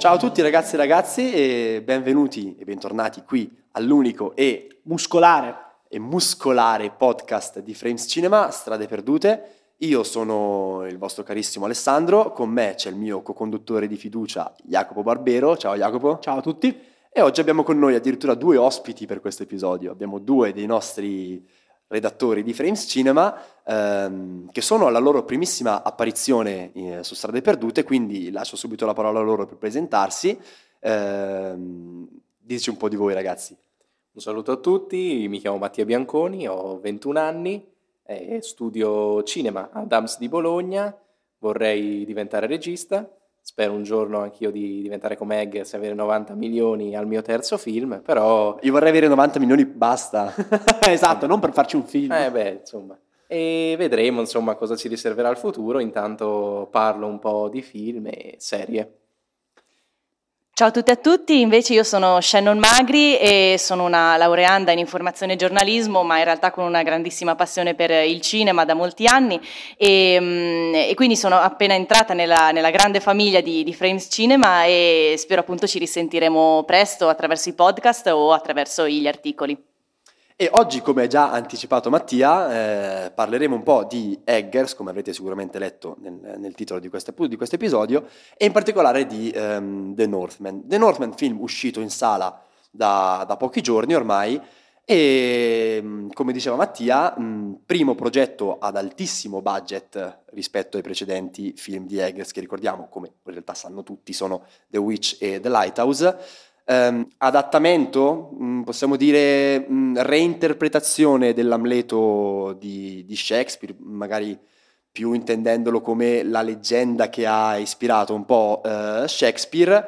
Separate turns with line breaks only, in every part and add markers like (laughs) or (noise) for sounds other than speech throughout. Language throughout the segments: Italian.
Ciao a tutti ragazzi e ragazzi e benvenuti e bentornati qui all'unico e
muscolare
e muscolare podcast di Frames Cinema, Strade Perdute. Io sono il vostro carissimo Alessandro, con me c'è il mio co-conduttore di fiducia Jacopo Barbero. Ciao Jacopo.
Ciao a tutti.
E oggi abbiamo con noi addirittura due ospiti per questo episodio. Abbiamo due dei nostri redattori di Frames Cinema, ehm, che sono alla loro primissima apparizione eh, su Strade Perdute, quindi lascio subito la parola a loro per presentarsi. Ehm, diteci un po' di voi ragazzi.
Un saluto a tutti, mi chiamo Mattia Bianconi, ho 21 anni, e studio cinema ad AMS di Bologna, vorrei diventare regista Spero un giorno anch'io di diventare come Eggers e avere 90 milioni al mio terzo film, però...
Io vorrei avere 90 milioni, basta. (laughs)
esatto, non per farci un film.
Eh beh, insomma. E vedremo, insomma, cosa ci riserverà il futuro. Intanto parlo un po' di film e serie.
Ciao a tutti e a tutti, invece io sono Shannon Magri e sono una laureanda in informazione e giornalismo, ma in realtà con una grandissima passione per il cinema da molti anni e, mm, e quindi sono appena entrata nella, nella grande famiglia di, di, Frames Cinema e spero appunto ci risentiremo presto attraverso i podcast o attraverso gli articoli.
E oggi, come già anticipato Mattia, eh, parleremo un po' di Eggers, come avrete sicuramente letto nel, nel titolo di questo episodio, e in particolare di um, The Northman. The Northman, film uscito in sala da, da pochi giorni ormai, e come diceva Mattia, mh, primo progetto ad altissimo budget rispetto ai precedenti film di Eggers, che ricordiamo, come in realtà sanno tutti, sono The Witch e The Lighthouse Um, adattamento, mh, possiamo dire mh, reinterpretazione dell'Amleto di, di, Shakespeare, magari più intendendolo come la leggenda che ha ispirato un po' uh, Shakespeare.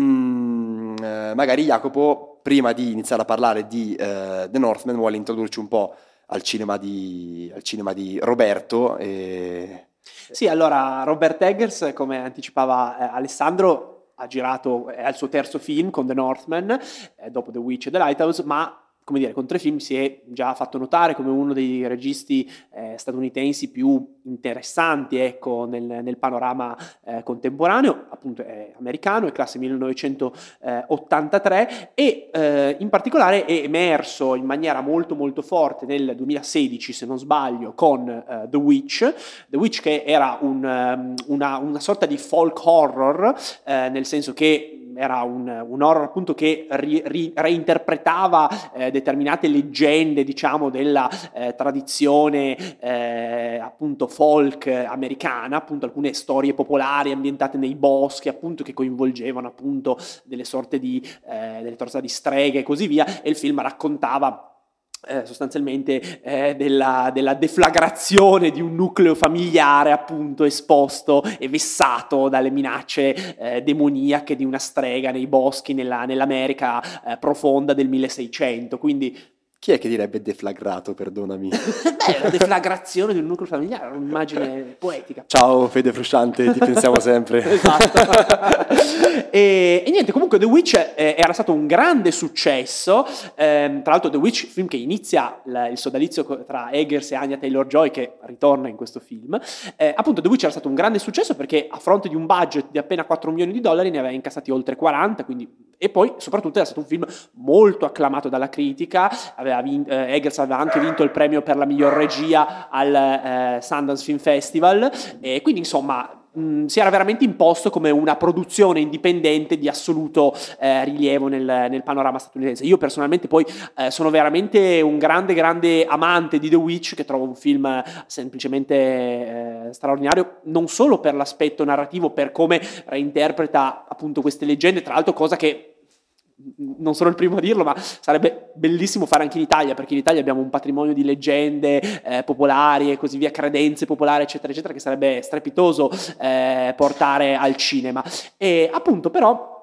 Mm, uh, magari Jacopo, prima di iniziare a parlare di uh, The Northman, vuole introdurci un po' al cinema di, al cinema di Roberto. E...
Sì, allora Robert Eggers, come anticipava eh, Alessandro, ha girato, è al suo terzo film con The Northman, eh, dopo The Witch e The Lighthouse, ma come dire, con tre film si è già fatto notare come uno dei registi eh, statunitensi più interessanti ecco, nel, nel panorama eh, contemporaneo, appunto è americano, è classe 1983 e eh, in particolare è emerso in maniera molto molto forte nel 2016, se non sbaglio, con eh, The Witch, The Witch che era un, um, una, una, sorta di folk horror, eh, nel senso che era un, un, horror appunto che ri, ri, reinterpretava eh, determinate leggende, diciamo, della eh, tradizione eh, appunto folk americana, appunto alcune storie popolari ambientate nei boschi, appunto che coinvolgevano appunto delle sorte di, eh, delle sorte di streghe e così via, e il film raccontava eh, sostanzialmente eh, della, della, deflagrazione di un nucleo familiare appunto esposto e vessato dalle minacce eh, demoniache di una strega nei boschi nella, nell'America eh, profonda del 1600. Quindi
chi è che direbbe deflagrato, perdonami? (laughs)
Beh, la deflagrazione di un nucleo familiare, un'immagine poetica.
Ciao Fede Frusciante, ti pensiamo (laughs) sempre.
esatto. (laughs) e, e, niente, comunque The Witch eh, era stato un grande successo, eh, tra l'altro The Witch, film che inizia la, il sodalizio tra Eggers e Anya Taylor-Joy, che ritorna in questo film. Eh, appunto The Witch era stato un grande successo perché a fronte di un budget di appena 4 milioni di dollari ne aveva incassati oltre 40, quindi... e poi soprattutto era stato un film molto acclamato dalla critica, aveva vinto, eh, Eggers aveva anche vinto il premio per la miglior regia al eh, Sundance Film Festival. E quindi insomma mh, si era veramente imposto come una produzione indipendente di assoluto eh, rilievo nel, nel, panorama statunitense. Io personalmente poi eh, sono veramente un grande, grande amante di The Witch, che trovo un film semplicemente eh, straordinario, non solo per l'aspetto narrativo, per come reinterpreta appunto queste leggende, tra l'altro cosa che non sono il primo a dirlo, ma sarebbe bellissimo fare anche in Italia, perché in Italia abbiamo un patrimonio di leggende eh, popolari e così via, credenze popolari, eccetera, eccetera, che sarebbe strepitoso eh, portare al cinema. E appunto, però,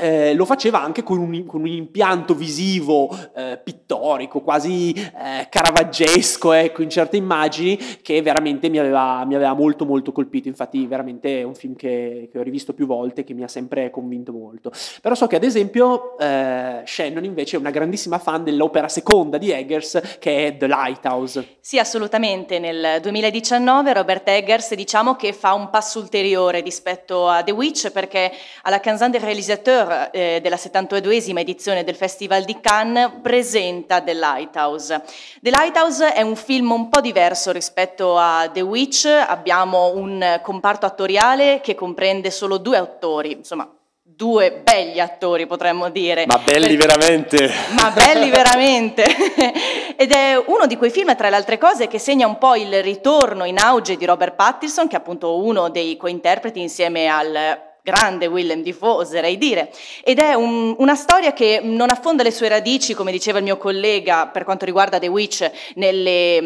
eh, lo faceva anche con un, con un impianto visivo eh, pittorico, quasi eh, caravaggesco, ecco, in certe immagini, che veramente mi aveva, mi aveva, molto molto colpito. Infatti, veramente è un film che, che, ho rivisto più volte, che mi ha sempre convinto molto. Però so che, ad esempio, eh, Shannon invece è una grandissima fan dell'opera seconda di Eggers, che è The Lighthouse.
Sì, assolutamente. Nel 2019 Robert Eggers diciamo che fa un passo ulteriore rispetto a The Witch, perché alla Canzan des Réalisateurs eh, della 72esima edizione del Festival di Cannes presenta The Lighthouse. The Lighthouse è un film un po' diverso rispetto a The Witch, abbiamo un comparto attoriale che comprende solo due attori, insomma due belli attori potremmo dire.
Ma belli veramente!
Ma belli veramente! (laughs) Ed è uno di quei film, tra le altre cose, che segna un po' il ritorno in auge di Robert Pattinson, che è appunto uno dei cointerpreti insieme al grande Willem Dafoe, oserei dire, ed è un, una storia che non affonda le sue radici, come diceva il mio collega, per quanto riguarda The Witch, nelle,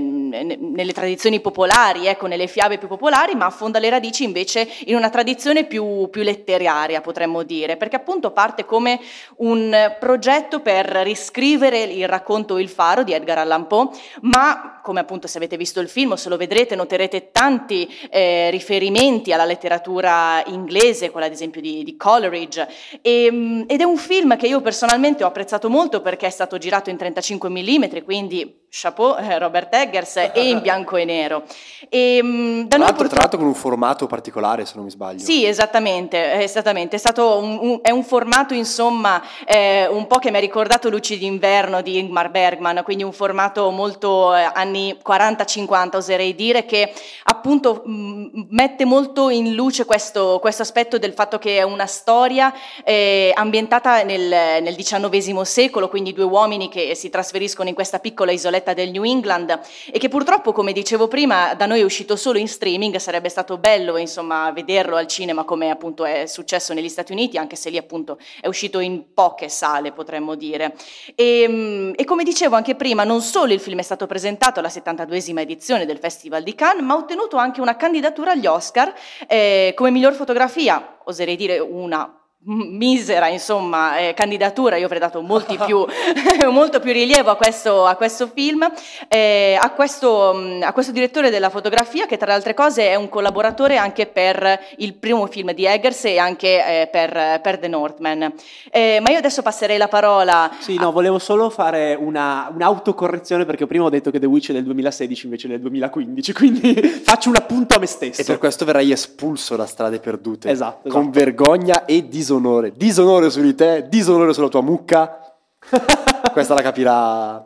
nelle tradizioni popolari, ecco, nelle fiabe più popolari, ma affonda le radici invece in una tradizione più, più letteraria, potremmo dire, perché appunto parte come un progetto per riscrivere il racconto Il faro di Edgar Allan Poe, ma come appunto se avete visto il film o se lo vedrete noterete tanti eh, riferimenti alla letteratura inglese, quella ad esempio di, di Coleridge, e, ehm, ed è un film che io personalmente ho apprezzato molto perché è stato girato in 35 mm, quindi chapeau eh, Robert Eggers e in (laughs) bianco e nero.
E, ehm, da tra, l'altro, purtroppo... tra l'altro con un formato particolare se non mi sbaglio.
Sì, esattamente, esattamente. È, stato un, un, è un formato insomma eh, un po' che mi ha ricordato Luci d'inverno di Ingmar Bergman, quindi un formato molto eh, anni 40-50 oserei dire che appunto mh, mette molto in luce questo, questo, aspetto del fatto che è una storia eh, ambientata nel, nel XIX secolo, quindi due uomini che si trasferiscono in questa piccola isoletta diretta del New England e che purtroppo, come dicevo prima, da noi è uscito solo in streaming, sarebbe stato bello insomma vederlo al cinema come appunto è successo negli Stati Uniti, anche se lì appunto è uscito in poche sale, potremmo dire. E, ehm, e come dicevo anche prima, non solo il film è stato presentato alla 72esima edizione del Festival di Cannes, ma ha ottenuto anche una candidatura agli Oscar eh, come miglior fotografia, oserei dire una misera insomma, eh, candidatura, io avrei dato più, (laughs) molto più rilievo a questo, a questo film, eh, a, questo, a, questo, direttore della fotografia che tra le altre cose è un collaboratore anche per il primo film di Eggers e anche eh, per, per, The Northman. Eh, ma io adesso passerei la parola...
Sì, a... no, volevo solo fare una, un'autocorrezione perché prima ho detto che The Witch è del 2016 invece del 2015, quindi (laughs) faccio un appunto a me stesso.
E per questo verrai espulso da strade perdute.
Esatto. esatto.
Con vergogna e disonore disonore, disonore su di te, disonore sulla tua mucca. (laughs) Questa la capirà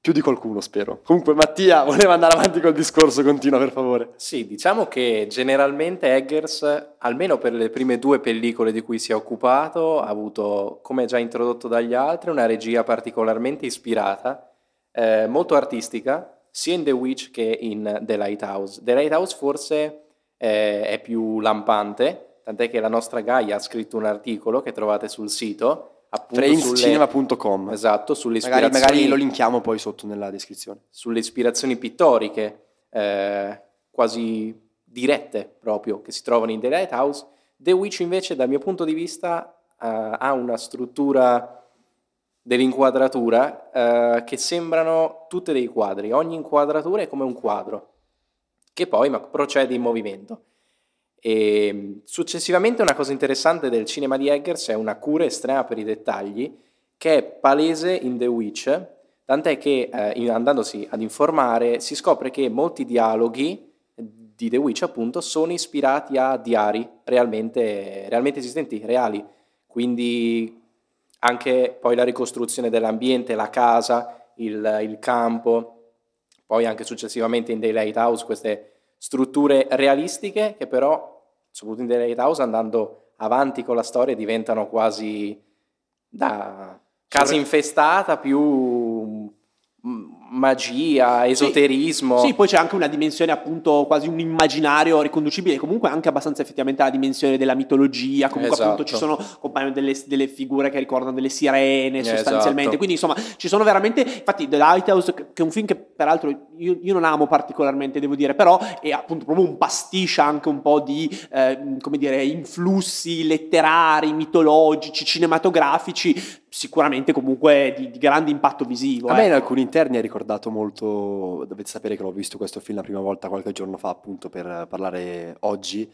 più di qualcuno, spero. Comunque, Mattia voleva andare avanti col discorso, continua per favore.
Sì, diciamo che generalmente Eggers, almeno per le prime due pellicole di cui si è occupato, ha avuto, come già introdotto dagli altri, una regia particolarmente ispirata, eh, molto artistica, sia in The Witch che in The Lighthouse. The Lighthouse forse eh, è più lampante, tant'è che la nostra Gaia ha scritto un articolo che trovate sul sito
framescinema.com
esatto sulle
magari, magari, lo linkiamo poi sotto nella descrizione.
sulle ispirazioni pittoriche eh, quasi dirette proprio che si trovano in The Lighthouse. The Witch invece dal mio punto di vista eh, ha una struttura dell'inquadratura eh, che sembrano tutte dei quadri. Ogni inquadratura è come un quadro che poi ma, procede in movimento e ehm, successivamente una cosa interessante del cinema di Eggers è una cura estrema per i dettagli che è palese in The Witch, tant'è che eh, andandosi ad informare si scopre che molti dialoghi di The Witch appunto sono ispirati a diari realmente, realmente esistenti, reali, quindi anche poi la ricostruzione dell'ambiente, la casa, il, il campo, poi anche successivamente in The Lighthouse queste strutture realistiche che però soprattutto in The Lighthouse, andando avanti con la storia, diventano quasi da casa infestata più magia, esoterismo.
Sì, sì, poi c'è anche una dimensione appunto quasi un immaginario riconducibile, comunque anche abbastanza effettivamente alla dimensione della mitologia, comunque
Esatto.
appunto ci sono compaiono delle, delle figure che ricordano delle sirene sostanzialmente,
Esatto.
quindi insomma ci sono veramente, infatti The Lighthouse che è un film che peraltro io, io non amo particolarmente devo dire, però è appunto proprio un pastiche anche un po' di, eh, come dire, influssi letterari, mitologici, cinematografici, sicuramente comunque di, di grande impatto visivo.
A me in
ecco.
alcuni interni ha ricordato molto, dovete sapere che l'ho visto questo film la prima volta qualche giorno fa appunto per parlare oggi,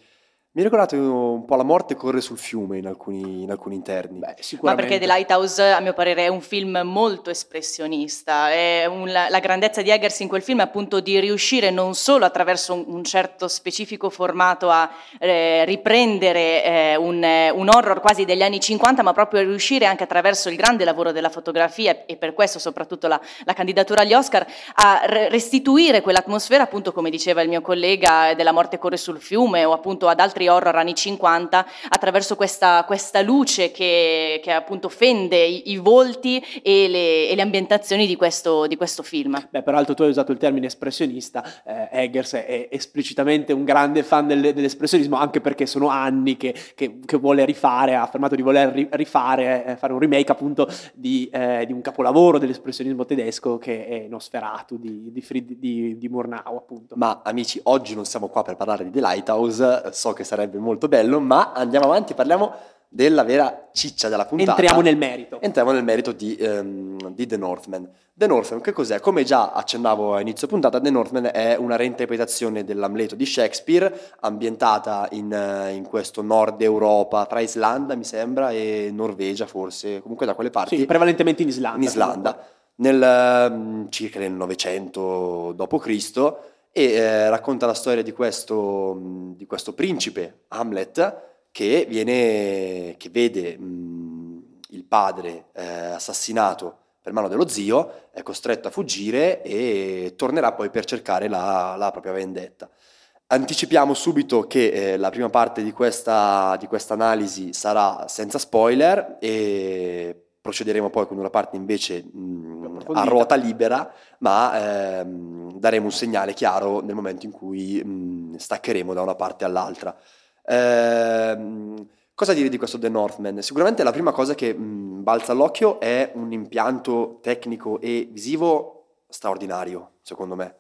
mi ha ricordato un po' La morte corre sul fiume in alcuni, in alcuni interni.
Beh,
Ma
sicuramente.
perché The Lighthouse, a mio parere, è un film molto espressionista. È un- la, grandezza di Eggers in quel film è appunto di riuscire non solo attraverso un, un certo specifico formato a eh, riprendere eh, un, un horror quasi degli anni 50, ma proprio riuscire anche attraverso il grande lavoro della fotografia e per questo soprattutto la, la candidatura agli Oscar a re- restituire quell'atmosfera, appunto come diceva il mio collega, della morte corre sul fiume o appunto ad altri horror anni 50 attraverso questa, questa luce che, che appunto fende i, i volti e le, e le ambientazioni di questo, di questo film.
Beh, peraltro tu hai usato il termine espressionista, eh, Eggers è esplicitamente un grande fan del- dell'espressionismo, anche perché sono anni che, che- che vuole rifare, ha affermato di voler ri- rifare, eh, fare un remake appunto di, eh, di un capolavoro dell'espressionismo tedesco che è Nosferatu di, di, Fried- di, di Murnau appunto.
Ma amici, oggi non siamo qua per parlare di The Lighthouse, so che sarebbe molto bello, ma andiamo avanti, parliamo della vera ciccia della puntata.
Entriamo nel merito.
Entriamo nel merito di, ehm, di The Northman. The Northman, che cos'è? Come già accennavo a inizio puntata, The Northman è una reinterpretazione dell'Amleto di Shakespeare, ambientata in, eh, in questo nord Europa, tra Islanda, mi sembra, e Norvegia, forse, comunque da quelle parti.
Sì, prevalentemente in Islanda.
in Islanda, nel, ehm, circa nel 900 d.C. e eh, racconta la storia di questo, di questo principe, Hamlet, che, viene, che vede mh, il padre eh, assassinato per mano dello zio, è costretto a fuggire e tornerà poi per cercare la, la propria vendetta. Anticipiamo subito che eh, la prima parte di questa, di analisi sarà senza spoiler e procederemo poi con una parte invece mh, a ruota libera, ma ehm, daremo un segnale chiaro nel momento in cui mh, staccheremo da una parte all'altra. Ehm, cosa dire di questo The Northman? Sicuramente la prima cosa che mh, balza all'occhio è un impianto tecnico e visivo straordinario, secondo me.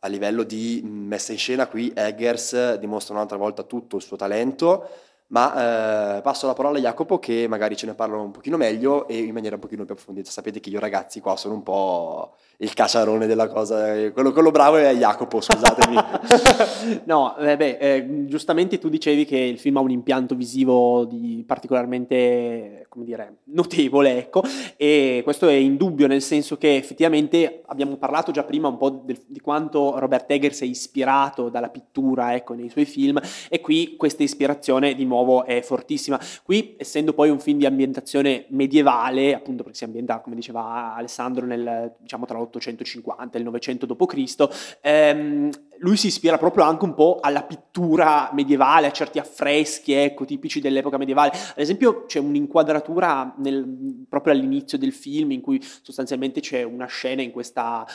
A livello di messa in scena qui Eggers dimostra un'altra volta tutto il suo talento, ma eh, passo la parola a Jacopo che magari ce ne parlano un pochino meglio e in maniera un pochino più approfondita. Sapete che io ragazzi qua sono un po' il cacciarone della cosa, quello, quello bravo è Jacopo, scusatemi. (laughs)
no, eh, beh, eh, giustamente tu dicevi che il film ha un impianto visivo di particolarmente, come dire, notevole, ecco, e questo è indubbio nel senso che effettivamente abbiamo parlato già prima un po' del- di quanto Robert Eggers è ispirato dalla pittura, ecco, nei suoi film, e qui questa ispirazione di nuovo è fortissima. Qui, essendo poi un film di ambientazione medievale, appunto perché si ambienta, come diceva Alessandro, nel, diciamo tra l'850 e il 900 d.C., ehm, lui si ispira proprio anche un po' alla pittura medievale, a certi affreschi, ecco, tipici dell'epoca medievale. Ad esempio c'è un'inquadratura nel- proprio all'inizio del film in cui sostanzialmente c'è una scena in questa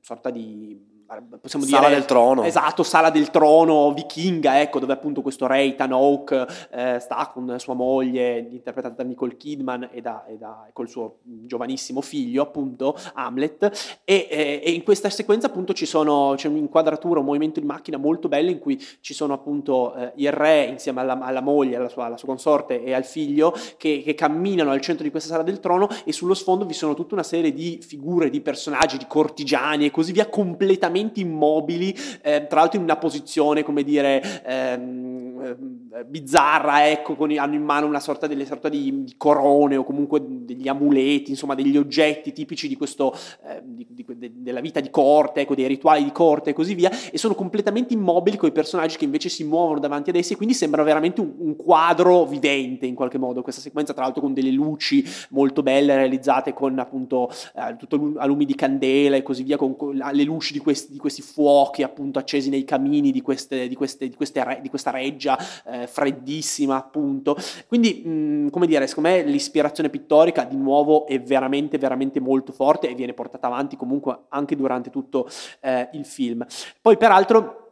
sorta di... Possiamo
Sala
dire,
del trono.
Esatto, sala del trono vichinga, ecco, dove appunto questo re Hawke eh, sta con sua moglie, interpretata da Nicole Kidman, e, da, e, da, col suo giovanissimo figlio, appunto, Hamlet. E, e- e in questa sequenza, appunto, ci sono, c'è un'inquadratura, un movimento di macchina molto bello in cui ci sono appunto eh, il re insieme alla, alla moglie, alla sua, alla sua consorte e al figlio che, che camminano al centro di questa sala del trono e sullo sfondo vi sono tutta una serie di figure, di personaggi, di cortigiani e così via, completamente immobili, eh, tra l'altro in una posizione, come dire, ehm, eh, bizzarra, ecco, con, hanno in mano una sorta, delle, sorta di, di corone o comunque degli amuleti, insomma degli oggetti tipici di questo, eh, di- di- de- della vita di corte, ecco, dei rituali di corte e così via, e sono completamente immobili con i personaggi che invece si muovono davanti ad essi e quindi sembra veramente un, un quadro vivente in qualche modo, questa sequenza tra l'altro con delle luci molto belle realizzate con appunto eh, tutto lumi di candela e così via, con, con le luci di questi, di questi fuochi appunto accesi nei camini di, queste, di, queste, di, queste di questa reggia eh, freddissima appunto. Quindi, mh, come dire, secondo me l'ispirazione pittorica di nuovo è veramente, veramente molto forte e viene portata avanti comunque anche durante tutto eh, il film. Poi peraltro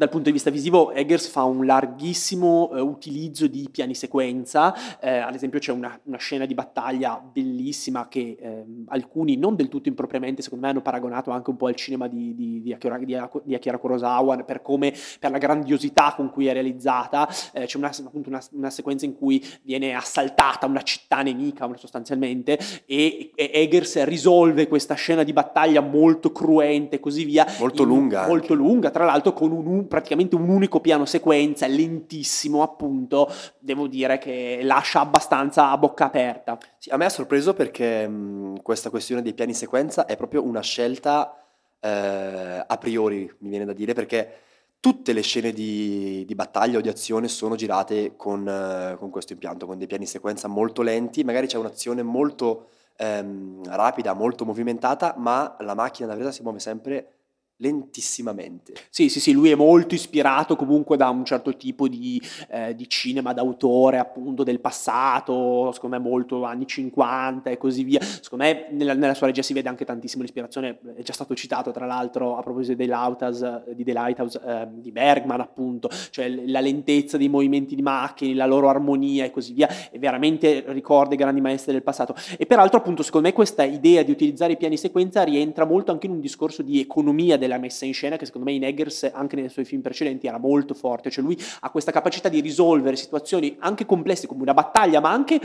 dal punto di vista visivo Eggers fa un larghissimo eh, utilizzo di piani sequenza, eh, ad esempio c'è una, una, scena di battaglia bellissima che eh, alcuni non del tutto impropriamente secondo me hanno paragonato anche un po' al cinema di, di, di, Akira, di Akira, Kurosawa per, come, per la grandiosità con cui è realizzata, eh, c'è una, appunto una, una, sequenza in cui viene assaltata una città nemica sostanzialmente e, e, Eggers risolve questa scena di battaglia molto cruente e così via.
Molto in, lunga.
Molto
anche.
lunga, tra l'altro con un praticamente un unico piano sequenza, lentissimo appunto, devo dire che lascia abbastanza a bocca aperta.
Sì, a me ha sorpreso perché mh, questa questione dei piani sequenza è proprio una scelta eh, a priori, mi viene da dire, perché tutte le scene di, di battaglia o di azione sono girate con, eh, con, questo impianto, con dei piani sequenza molto lenti, magari c'è un'azione molto ehm, rapida, molto movimentata, ma la macchina da presa si muove sempre lentissimamente.
Sì, sì, sì, lui è molto ispirato comunque da un certo tipo di, eh, di cinema d'autore, appunto, del passato, secondo me molto anni 50 e così via. Secondo me nella, nella sua regia si vede anche tantissimo l'ispirazione, è già stato citato tra l'altro a proposito dei Lighthouse, di The Lighthouse eh, di Bergman, appunto, cioè la lentezza dei movimenti di macchine, la loro armonia e così via, e veramente ricorda i grandi maestri del passato. E peraltro, appunto, secondo me questa idea di utilizzare i piani sequenza rientra molto anche in un discorso di economia della messa in scena che secondo me in Eggers anche nei suoi film precedenti era molto forte, cioè lui ha questa capacità di risolvere situazioni anche complesse come una battaglia, ma anche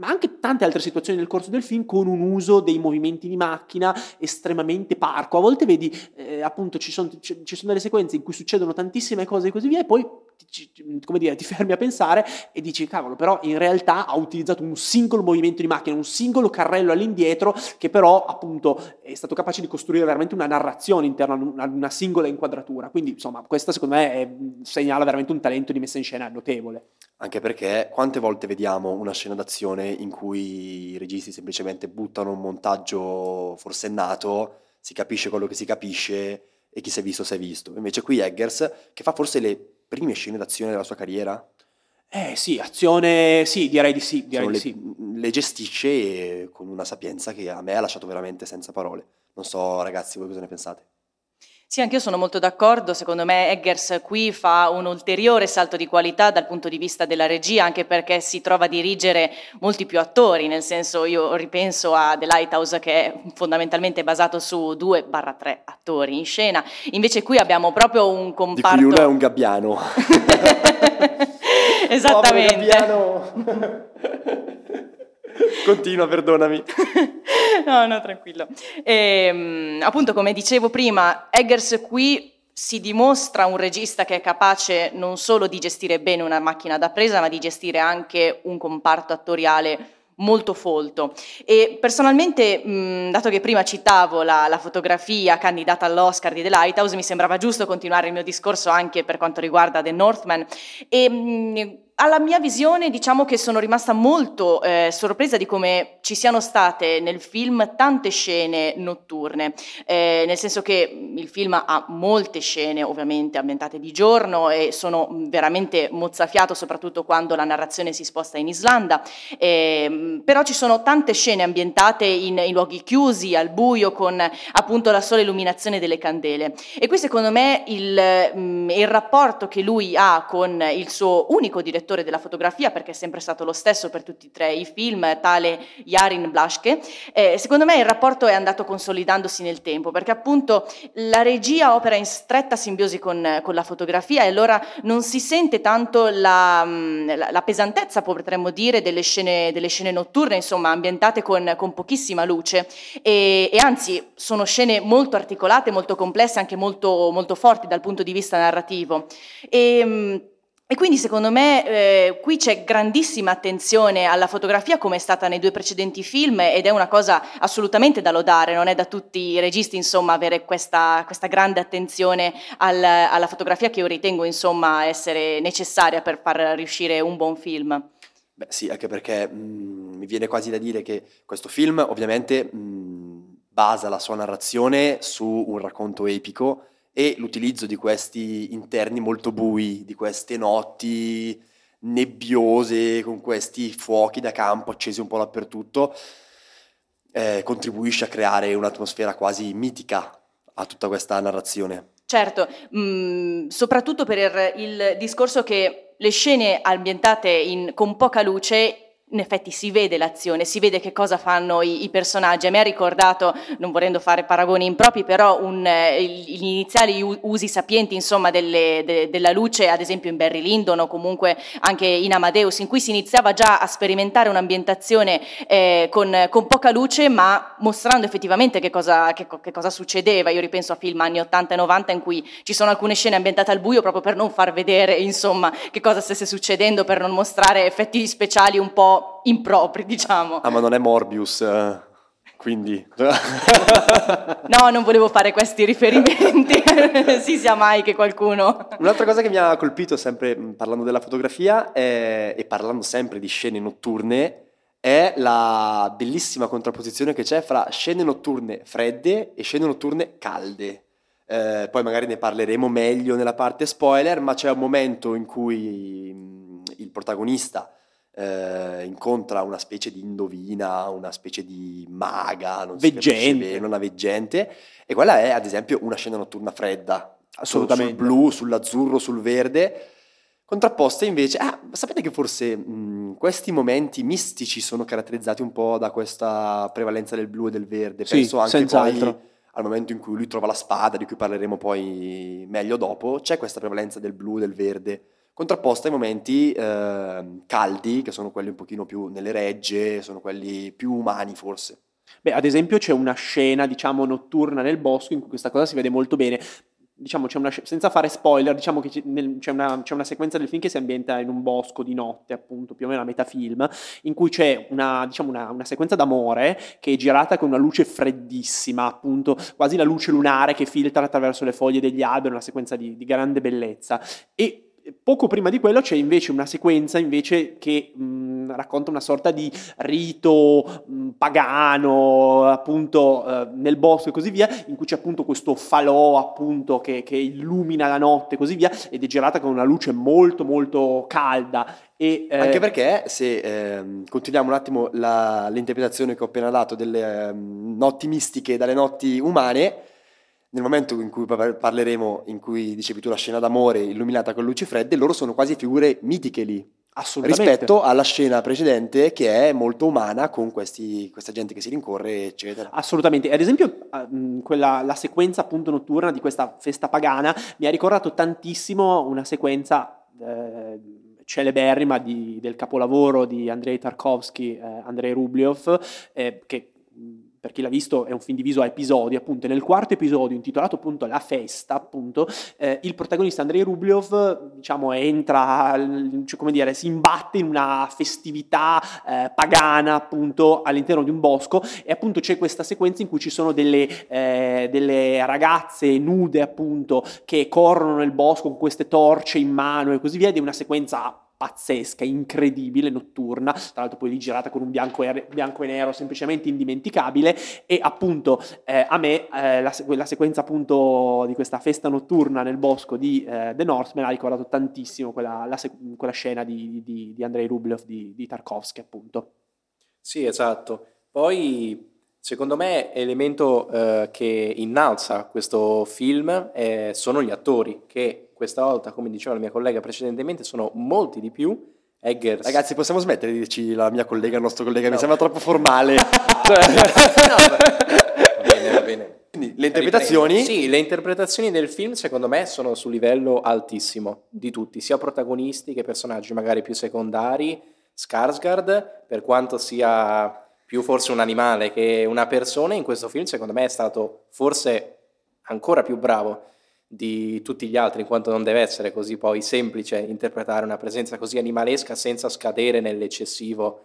ma anche tante altre situazioni nel corso del film con un uso dei movimenti di macchina estremamente parco. A volte vedi, eh, appunto, ci sono, ci sono, delle sequenze in cui succedono tantissime cose e così via, e poi come dire, ti fermi a pensare e dici, cavolo, però in realtà ha utilizzato un singolo movimento di macchina, un singolo carrello all'indietro, che però appunto è stato capace di costruire veramente una narrazione interna ad una singola inquadratura. Quindi, insomma, questa secondo me è, segnala veramente un talento di messa in scena notevole.
Anche perché quante volte vediamo una scena d'azione in cui i registi semplicemente buttano un montaggio forsennato, si capisce quello che si capisce e chi si è visto si è visto. Invece qui Eggers, che fa forse le prime scene d'azione della sua carriera,
eh sì, azione, sì, direi di sì, direi di
le,
sì.
le gestisce con una sapienza che a me ha lasciato veramente senza parole. Non so ragazzi, voi cosa ne pensate?
Sì, anch'io sono molto d'accordo, secondo me Eggers qui fa un ulteriore salto di qualità dal punto di vista della regia, anche perché si trova a dirigere molti più attori, nel senso io ripenso a The Lighthouse che è fondamentalmente basato su 2-3 attori in scena, invece qui abbiamo proprio un comparto...
Di cui uno è un gabbiano. (laughs)
Esattamente. (laughs)
Continua, perdonami. (laughs) (laughs)
no, no, tranquillo. E, ehm, appunto, come dicevo prima, Eggers qui si dimostra un regista che è capace non solo di gestire bene una macchina da presa, ma di gestire anche un comparto attoriale molto folto. E personalmente, mh, dato che prima citavo la, la, fotografia candidata all'Oscar di The Lighthouse, mi sembrava giusto continuare il mio discorso anche per quanto riguarda The Northman. E, mh, alla mia visione diciamo che sono rimasta molto eh, sorpresa di come ci siano state nel film tante scene notturne, eh, nel senso che il film ha molte scene ovviamente ambientate di giorno e sono veramente mozzafiato soprattutto quando la narrazione si sposta in Islanda, eh, però ci sono tante scene ambientate in, in luoghi chiusi, al buio, con appunto la sola illuminazione delle candele. E qui secondo me il, mm, il rapporto che lui ha con il suo unico direttore direttore della fotografia, perché è sempre stato lo stesso per tutti e tre i film, tale Jarin Blaschke, eh, secondo me il rapporto è andato consolidandosi nel tempo, perché appunto la regia opera in stretta simbiosi con, con la fotografia e allora non si sente tanto la, mm, la, la pesantezza, potremmo dire, delle scene, delle scene notturne, insomma, ambientate con, con pochissima luce e, e, anzi sono scene molto articolate, molto complesse, anche molto, molto forti dal punto di vista narrativo. E, mm, e quindi secondo me eh, qui c'è grandissima attenzione alla fotografia come è stata nei due precedenti film ed è una cosa assolutamente da lodare, non è da tutti i registi insomma avere questa, questa grande attenzione al, alla fotografia che io ritengo insomma essere necessaria per far riuscire un buon film.
Beh sì, anche perché mh, mm, mi viene quasi da dire che questo film ovviamente mh, mm, basa la sua narrazione su un racconto epico e l'utilizzo di questi interni molto bui, di queste notti nebbiose con questi fuochi da campo accesi un po' dappertutto, eh, contribuisce a creare un'atmosfera quasi mitica a tutta questa narrazione.
Certo, mh, mm, soprattutto per il discorso che le scene ambientate in, con poca luce in effetti si vede l'azione, si vede che cosa fanno i, i personaggi. A me ha ricordato, non volendo fare paragoni impropri, però un, eh, gli iniziali usi sapienti insomma, delle, de, della luce, ad esempio in Barry Lyndon o comunque anche in Amadeus, in cui si iniziava già a sperimentare un'ambientazione eh, con, con, poca luce, ma mostrando effettivamente che cosa, che, che cosa, succedeva. Io ripenso a film anni 80 e 90 in cui ci sono alcune scene ambientate al buio proprio per non far vedere insomma, che cosa stesse succedendo, per non mostrare effetti speciali un po' impropri, diciamo.
Ah, ma non è Morbius, eh, quindi... (laughs)
no, non volevo fare questi riferimenti, (laughs) si sia mai che qualcuno...
Un'altra cosa che mi ha colpito, sempre mm, parlando della fotografia è, e parlando sempre di scene notturne, è la bellissima contrapposizione che c'è fra scene notturne fredde e scene notturne calde. Eh, poi magari ne parleremo meglio nella parte spoiler, ma c'è un momento in cui mm, il protagonista eh, incontra una specie di indovina, una specie di maga, non
veggente.
Bene, una veggente, e quella è ad esempio una scena notturna fredda,
assolutamente.
Sul blu, sull'azzurro, sul verde, contrapposte invece, ah, sapete che forse mh, questi momenti mistici sono caratterizzati un po' da questa prevalenza del blu e del verde,
sì, penso anche poi
al momento in cui lui trova la spada, di cui parleremo poi meglio dopo, c'è questa prevalenza del blu e del verde contrapposta ai momenti eh, caldi, che sono quelli un pochino più nelle regge, sono quelli più umani forse.
Beh, ad esempio c'è una scena, diciamo, notturna nel bosco in cui questa cosa si vede molto bene. Diciamo, una, senza fare spoiler, diciamo che c'è una, c'è una, sequenza del film che si ambienta in un bosco di notte, appunto, più o meno a metà film, in cui c'è una, diciamo una, una sequenza d'amore che è girata con una luce freddissima, appunto, quasi la luce lunare che filtra attraverso le foglie degli alberi, una sequenza di, di grande bellezza. E poco prima di quello c'è invece una sequenza invece che mh, racconta una sorta di rito mh, pagano appunto eh, nel bosco e così via in cui c'è appunto questo falò appunto che, che, illumina la notte e così via ed è girata con una luce molto molto calda. E,
eh, anche perché se eh, continuiamo un attimo la, l'interpretazione che ho appena dato delle eh, notti mistiche dalle notti umane nel momento in cui parleremo, in cui dicevi tu la scena d'amore illuminata con luci fredde, loro sono quasi figure mitiche lì. Rispetto alla scena precedente che è molto umana con questi, questa gente che si rincorre, eccetera.
Assolutamente. Ad esempio, quella, la sequenza appunto notturna di questa festa pagana mi ha ricordato tantissimo una sequenza eh, celeberrima di, del capolavoro di Andrei Tarkovsky, eh, Andrei Rubliov, eh, che per chi l'ha visto è un film diviso a episodi, appunto, nel quarto episodio intitolato appunto La festa, appunto, eh, il protagonista Andrei Rubliov, diciamo, entra, cioè, come dire, si imbatte in una festività eh, pagana, appunto, all'interno di un bosco e appunto c'è questa sequenza in cui ci sono delle, eh, delle ragazze nude, appunto, che corrono nel bosco con queste torce in mano e così via ed è una sequenza pazzesca, incredibile, notturna, tra l'altro poi lì girata con un bianco e, bianco e nero semplicemente indimenticabile e appunto eh, a me eh, la, la, sequenza appunto di questa festa notturna nel bosco di eh, The Northman ha ricordato tantissimo quella, la, quella scena di, di, di Andrei Rublev di, di Tarkovsky appunto.
Sì, esatto. Poi Secondo me elemento eh, che innalza questo film eh, sono gli attori, che questa volta, come diceva la mia collega precedentemente, sono molti di più. Eggers.
Ragazzi, possiamo smettere di dirci la mia collega, il nostro collega, no. mi sembra troppo formale. (laughs)
cioè... no, va bene, va bene.
Quindi le interpretazioni?
Sì, le interpretazioni del film secondo me sono su livello altissimo di tutti, sia protagonisti che personaggi magari più secondari. Skarsgård, per quanto sia più forse un animale che una persona, in questo film secondo me è stato forse ancora più bravo di tutti gli altri, in quanto non deve essere così poi semplice interpretare una presenza così animalesca senza scadere nell'eccessivo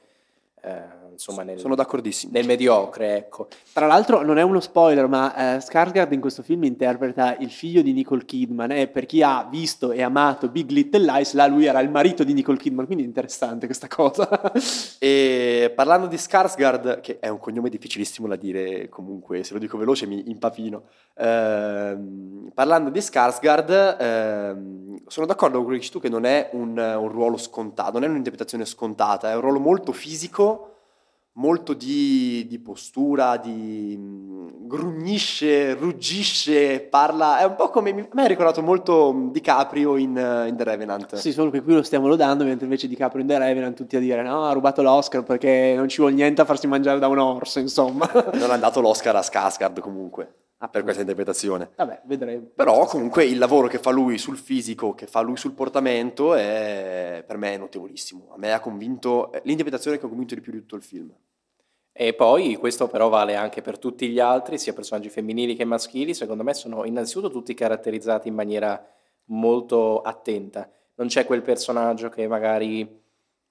eh, insomma nel,
Sono d'accordissimo.
nel mediocre, ecco.
Tra l'altro non è uno spoiler, ma eh, Skarsgård in questo film interpreta il figlio di Nicole Kidman e per chi ha visto e amato Big Little Lies, là lui era il marito di Nicole Kidman, quindi è interessante questa cosa. (laughs)
E parlando di Skarsgård, che è un cognome difficilissimo da dire comunque, se lo dico veloce mi impapino. Ehm, parlando di Skarsgård, ehm, sono d'accordo con quello che dici tu che non è un, un ruolo scontato, non è un'interpretazione scontata, è un ruolo molto fisico, molto di, di postura, di mm, grugnisce, ruggisce, parla, è un po' come, mi- a me ha ricordato molto mm, DiCaprio in, eh, in The Revenant.
sì, solo che qui lo stiamo lodando, mentre invece di Caprio in The Revenant tutti a dire no, ha rubato l'Oscar perché non ci vuole niente a farsi mangiare da un orso, insomma.
Non ha dato l'Oscar a Skarsgård comunque,
Ah,
per questa interpretazione.
Vabbè, vedremo.
Però comunque il lavoro che fa lui sul fisico, che fa lui sul portamento, è, per me è notevolissimo. A me ha convinto, è l'interpretazione che ha convinto di più di tutto il film.
E poi questo però vale anche per tutti gli altri, sia personaggi femminili che maschili, secondo me sono innanzitutto tutti caratterizzati in maniera molto attenta. Non c'è quel personaggio che magari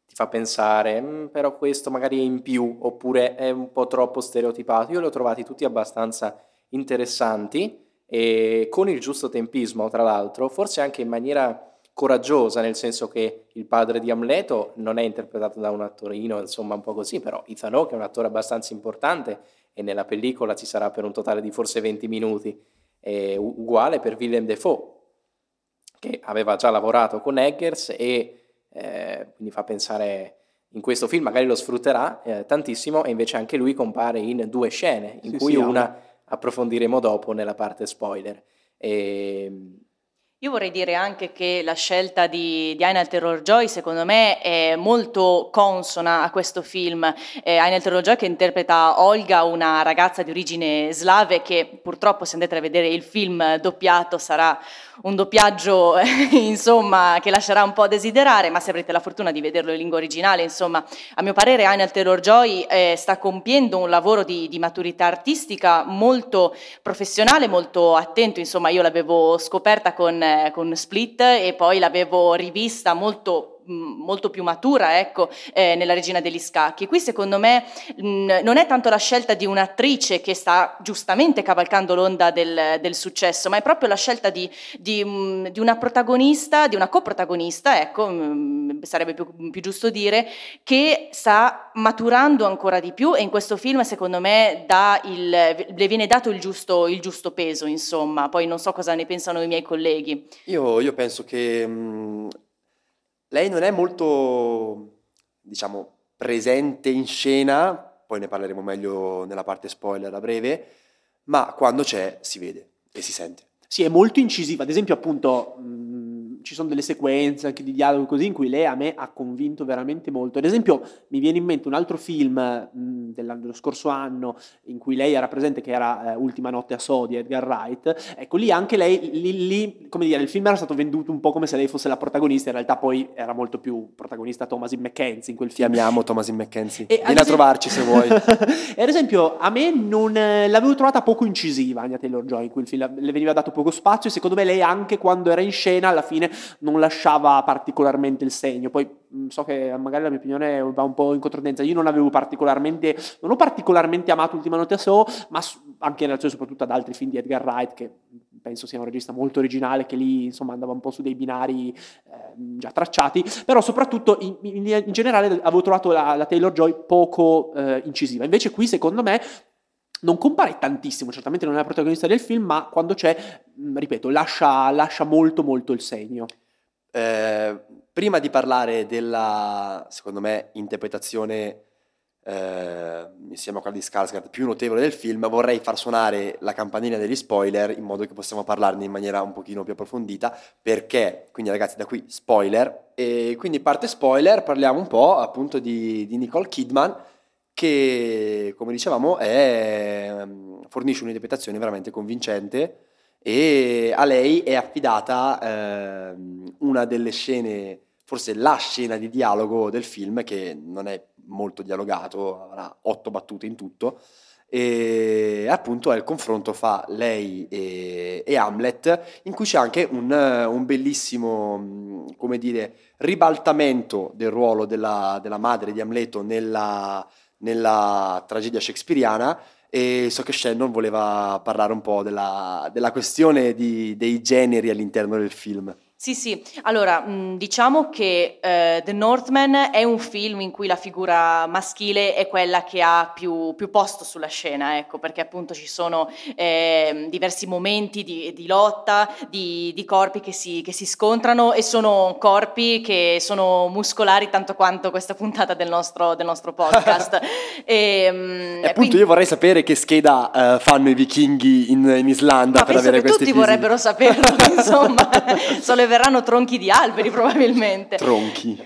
ti fa pensare, "Mm, però questo magari è in più, oppure è un po' troppo stereotipato. Io li ho trovati tutti abbastanza interessanti e con il giusto tempismo, tra l'altro, forse anche in maniera coraggiosa, nel senso che il padre di Amleto non è interpretato da un attorino, insomma, un po' così, però Ethan Hawke è un attore abbastanza importante e nella pellicola ci sarà per un totale di forse 20 minuti. U- uguale per Willem Dafoe, che aveva già lavorato con Eggers e eh, quindi fa pensare in questo film magari lo sfrutterà eh, tantissimo e invece anche lui compare in due scene, in
Sì,
cui
sì,
una approfondiremo dopo nella parte spoiler. E,
Io vorrei dire anche che la scelta di, di Ainal Terror-Joy secondo me è molto consona a questo film. Eh, Ainal Terror-Joy che interpreta Olga, una ragazza di origine slave che purtroppo se andate a vedere il film doppiato sarà un doppiaggio (laughs) insomma che lascerà un po' a desiderare, ma se avrete la fortuna di vederlo in lingua originale, insomma, a mio parere Ainal Terror-Joy eh, sta compiendo un lavoro di, di maturità artistica molto professionale, molto attento, insomma, io l'avevo scoperta con, con Split e poi l'avevo rivista molto molto più matura, ecco, eh, nella Regina degli Scacchi. Qui secondo me mh, non è tanto la scelta di un'attrice che sta giustamente cavalcando l'onda del, del successo, ma è proprio la scelta di, di, mh, di una protagonista, di una coprotagonista, ecco, mh, sarebbe più, più giusto dire, che sta maturando ancora di più e in questo film secondo me dà il, le viene dato il giusto, il giusto peso, insomma. Poi non so cosa ne pensano i miei colleghi.
Io, io penso che mh, lei non è molto, diciamo, presente in scena, poi ne parleremo meglio nella parte spoiler a breve, ma quando c'è si vede e si sente.
Sì, è molto incisiva. Ad esempio, appunto, ci sono delle sequenze anche di dialogo così in cui lei a me ha convinto veramente molto. Ad esempio, mi viene in mente un altro film mh, dell'anno- dello scorso anno in cui lei era presente, che era eh, Ultima notte a So di Edgar Wright. Ecco, lì anche lei, lì, lì, come dire, il film era stato venduto un po' come se lei fosse la protagonista, in realtà poi era molto più protagonista Thomasin McKenzie in quel
Ti
film.
amiamo Thomasin McKenzie.
E (laughs)
Vieni a
esempio-
trovarci se vuoi. (laughs)
e ad esempio, a me non eh, l'avevo trovata poco incisiva Anya Taylor-Joy in quel film, le veniva dato poco spazio e secondo me lei anche quando era in scena alla fine non lasciava particolarmente il segno. Poi so che magari la mia opinione va un po' in controtendenza, io non avevo particolarmente non ho particolarmente amato Ultima notte a So, ma anche in relazione soprattutto ad altri film di Edgar Wright che penso sia un regista molto originale che lì insomma andava un po' su dei binari eh, già tracciati, però soprattutto in, in- in generale avevo trovato la, la Taylor Joy poco eh, incisiva. Invece qui secondo me non compare tantissimo, certamente non è la protagonista del film, ma quando c'è, ripeto, lascia, lascia molto molto il segno.
Eh, prima di parlare della, secondo me, interpretazione eh, insieme a quella di Skarsgård più notevole del film, vorrei far suonare la campanella degli spoiler in modo che possiamo parlarne in maniera un pochino più approfondita, perché, quindi ragazzi, da qui spoiler, e quindi parte spoiler, parliamo un po' appunto di, di Nicole Kidman, che, come dicevamo, è, fornisce un'interpretazione veramente convincente e a lei è affidata ehm, una delle scene, forse la scena di dialogo del film, che non è molto dialogato, avrà otto battute in tutto, e appunto è il confronto fra lei e, e Hamlet, in cui c'è anche un, un bellissimo, come dire, ribaltamento del ruolo della, della madre di Amleto nella, nella tragedia shakespeariana e so che Shannon voleva parlare un po' della, della questione di, dei generi all'interno del film.
Sì, sì, allora mh, diciamo che eh, The Northman è un film in cui la figura maschile è quella che ha più, più posto sulla scena, ecco, perché appunto ci sono eh, diversi momenti di, di lotta, di, di corpi che si, che si, scontrano e sono corpi che sono muscolari tanto quanto questa puntata del nostro, del nostro podcast. (laughs)
e, mh, appunto quindi... io vorrei sapere che scheda uh, fanno i vichinghi in, in Islanda
Ma
per avere
questi tutti
fisici.
vorrebbero saperlo, (laughs) insomma, (laughs) sono le verranno tronchi di alberi (laughs) probabilmente.
Tronchi.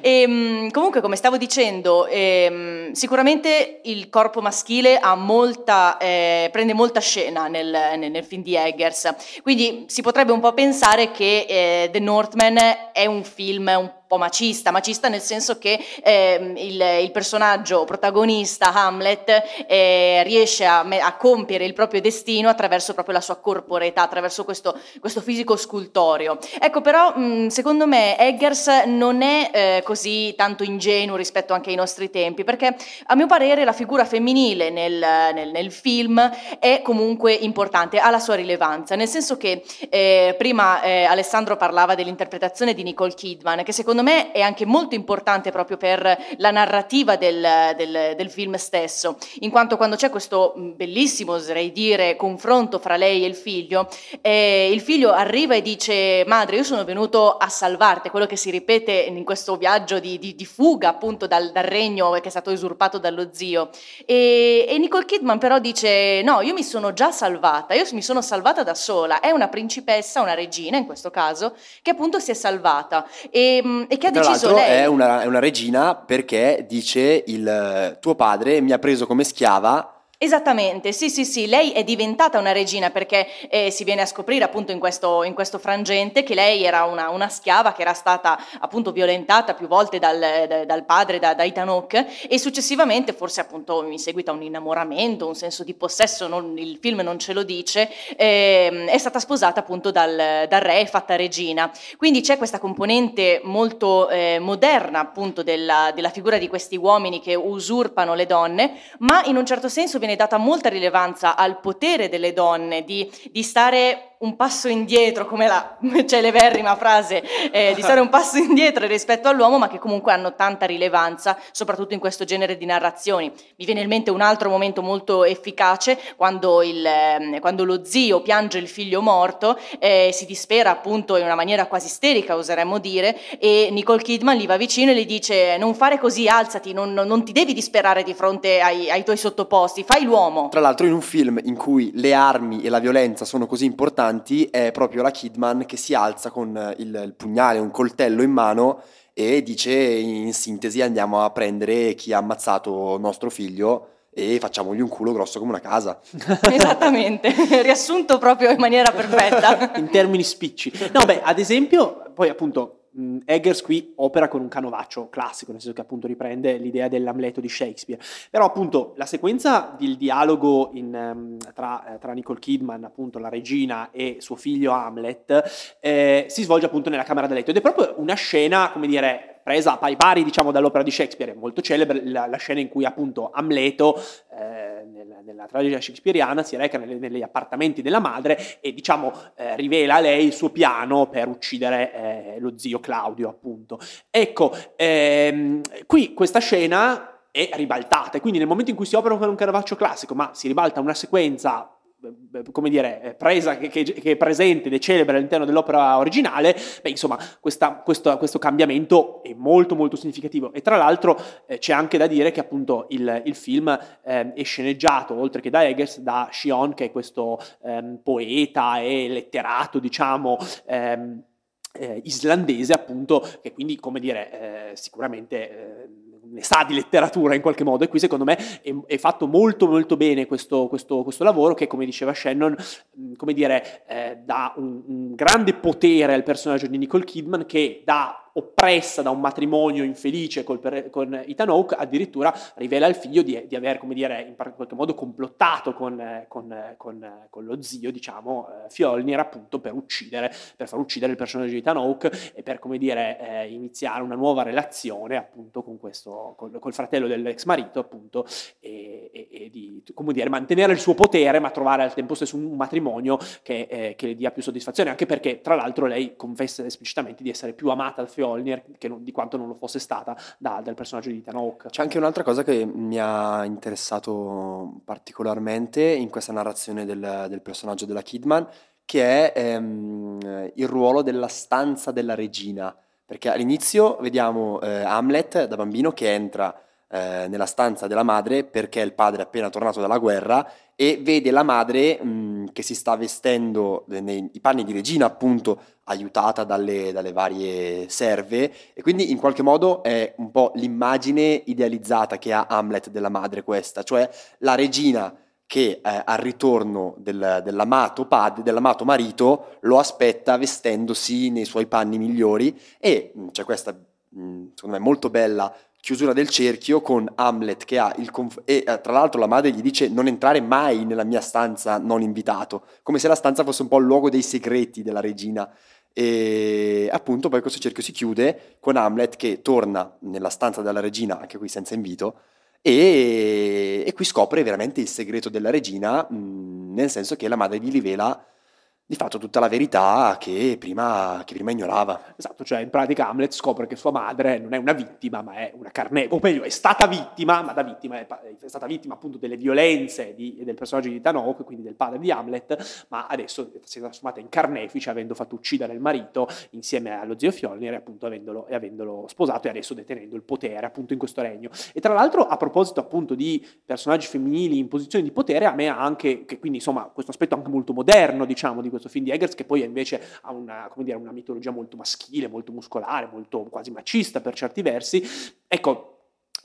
e, (laughs) ehm, comunque, come stavo dicendo, eh, sicuramente il corpo maschile molta, eh, prende molta scena nel, nel, nel, film di Eggers. Quindi si potrebbe un po' pensare che eh, The Northman è un film un po' macista, macista nel senso che eh, il, il, personaggio protagonista Hamlet eh, riesce a, a, compiere il proprio destino attraverso proprio la sua corporeità, attraverso questo, questo fisico scultoreo. Ecco però mh, secondo me Eggers non è eh, così tanto ingenuo rispetto anche ai nostri tempi, perché a mio parere la figura femminile nel, nel, nel film è comunque importante, ha la sua rilevanza, nel senso che eh, prima eh, Alessandro parlava dell'interpretazione di Nicole Kidman, che secondo secondo me è anche molto importante proprio per la narrativa del, del, del film stesso, in quanto quando c'è questo bellissimo, oserei dire, confronto fra lei e il figlio, eh, il figlio arriva e dice madre io sono venuto a salvarti, quello che si ripete in questo viaggio di, di, di fuga appunto dal, dal, regno che è stato usurpato dallo zio. E, e Nicole Kidman però dice no, io mi sono già salvata, io mi sono salvata da sola, è una principessa, una regina in questo caso, che appunto si è salvata. E, e che ha
Tra
deciso lei.
È una, è una regina perché dice il tuo padre mi ha preso come schiava
Esattamente, sì, sì, sì, lei è diventata una regina perché eh, si viene a scoprire appunto in questo, in questo frangente che lei era una, una, schiava che era stata appunto violentata più volte dal, dal padre, da, da Itanok e successivamente, forse appunto in seguito a un innamoramento, un senso di possesso, non, il film non ce lo dice, eh, è stata sposata appunto dal, dal, re e fatta regina. Quindi c'è questa componente molto eh, moderna appunto della, della figura di questi uomini che usurpano le donne, ma in un certo senso viene viene data molta rilevanza al potere delle donne di, di stare un passo indietro, come la (laughs) celeberrima frase, eh, di stare un passo indietro rispetto all'uomo, ma che comunque hanno tanta rilevanza, soprattutto in questo genere di narrazioni. Mi viene in mente un altro momento molto efficace, quando, il, eh, quando lo zio piange il figlio morto, eh, si dispera appunto in una maniera quasi isterica, oseremmo dire, e Nicole Kidman gli va vicino e gli dice non fare così, alzati, non, non ti devi disperare di fronte ai, ai tuoi sottoposti, fai l'uomo.
Tra l'altro in un film in cui le armi e la violenza sono così importanti, importanti è proprio la Kidman che si alza con il, il pugnale, un coltello in mano e dice in sintesi andiamo a prendere chi ha ammazzato nostro figlio e facciamogli un culo grosso come una casa. (laughs)
Esattamente, (laughs) riassunto proprio in maniera perfetta.
in termini spicci. No, beh, ad esempio, poi appunto Eggers qui opera con un canovaccio classico, nel senso che appunto riprende l'idea dell'Amleto di Shakespeare. Però appunto la sequenza del dialogo in, um, tra, eh, tra, Nicole Kidman, appunto la regina, e suo figlio Hamlet, eh, si svolge appunto nella Camera da letto ed è proprio una scena, come dire, presa pari pari diciamo dall'opera di Shakespeare, è molto celebre la, la scena in cui appunto Amleto eh, nella, nella, tragedia shakespeariana si reca nelle, negli appartamenti della madre e diciamo eh, rivela a lei il suo piano per uccidere eh, lo zio Claudio appunto. Ecco, ehm, qui questa scena è ribaltata e quindi nel momento in cui si opera con un Caravaggio classico ma si ribalta una sequenza come dire, presa, che, che, è presente ed è celebre all'interno dell'opera originale, beh, insomma, questa, questo, questo, cambiamento è molto molto significativo. E tra l'altro eh, c'è anche da dire che appunto il, il film eh, è sceneggiato, oltre che da Eggers, da Shion, che è questo ehm, poeta e letterato, diciamo, ehm, eh, islandese, appunto, che quindi, come dire, eh, sicuramente eh, ne sa di letteratura in qualche modo e qui secondo me è, è fatto molto molto bene questo, questo, questo, lavoro che come diceva Shannon come dire eh, dà un, un, grande potere al personaggio di Nicole Kidman che dà oppressa da un matrimonio infelice col, con Ethan Hawke, addirittura rivela al figlio di, di aver, come dire, in qualche modo complottato con, con, con, con lo zio, diciamo, eh, Fjolnir, appunto, per uccidere, per far uccidere il personaggio di Ethan Hawke e per, come dire, eh, iniziare una nuova relazione, appunto, con questo, col, col fratello dell'ex marito, appunto, e, e, e, di, come dire, mantenere il suo potere, ma trovare al tempo stesso un matrimonio che, eh, che le dia più soddisfazione, anche perché, tra l'altro, lei confessa esplicitamente di essere più amata dal Fjolnir non, di quanto non lo fosse stata da, dal personaggio di Hawke.
C'è anche un'altra cosa che mi ha interessato particolarmente in questa narrazione del, del personaggio della Kidman, che è ehm, il ruolo della stanza della regina. Perché all'inizio vediamo eh, Hamlet da bambino che entra eh, nella stanza della madre perché il padre è appena tornato dalla guerra e vede la madre mh, che si sta vestendo nei panni di regina, appunto, aiutata dalle, dalle, varie serve, e quindi in qualche modo è un po' l'immagine idealizzata che ha Hamlet della madre questa, cioè la regina che eh, al ritorno del, dell'amato, padre, dell'amato marito lo aspetta vestendosi nei suoi panni migliori e mh, c'è questa, mh, secondo me, molto bella chiusura del cerchio con Hamlet che ha il conf- e eh, tra l'altro la madre gli dice non entrare mai nella mia stanza non invitato, come se la stanza fosse un po' il luogo dei segreti della regina. E appunto poi questo cerchio si chiude con Hamlet che torna nella stanza della regina, anche qui senza invito, e, e qui scopre veramente il segreto della regina, mh, nel senso che la madre gli rivela di fatto tutta la verità che prima, che prima, ignorava.
Esatto, cioè in pratica Hamlet scopre che sua madre non è una vittima, ma è una carne, o meglio, è stata vittima, ma da vittima è, è stata vittima appunto delle violenze di, del personaggio di Tanok, quindi del padre di Hamlet, ma adesso si è trasformata in carnefice avendo fatto uccidere il marito insieme allo zio Fjolnir appunto avendolo, e avendolo sposato e adesso detenendo il potere appunto in questo regno. E tra l'altro a proposito appunto di personaggi femminili in posizione di potere, a me ha anche, che quindi insomma questo aspetto anche molto moderno diciamo di questo film di Eggers, che poi invece ha una, dire, una mitologia molto maschile, molto muscolare, molto quasi macista per certi versi. Ecco,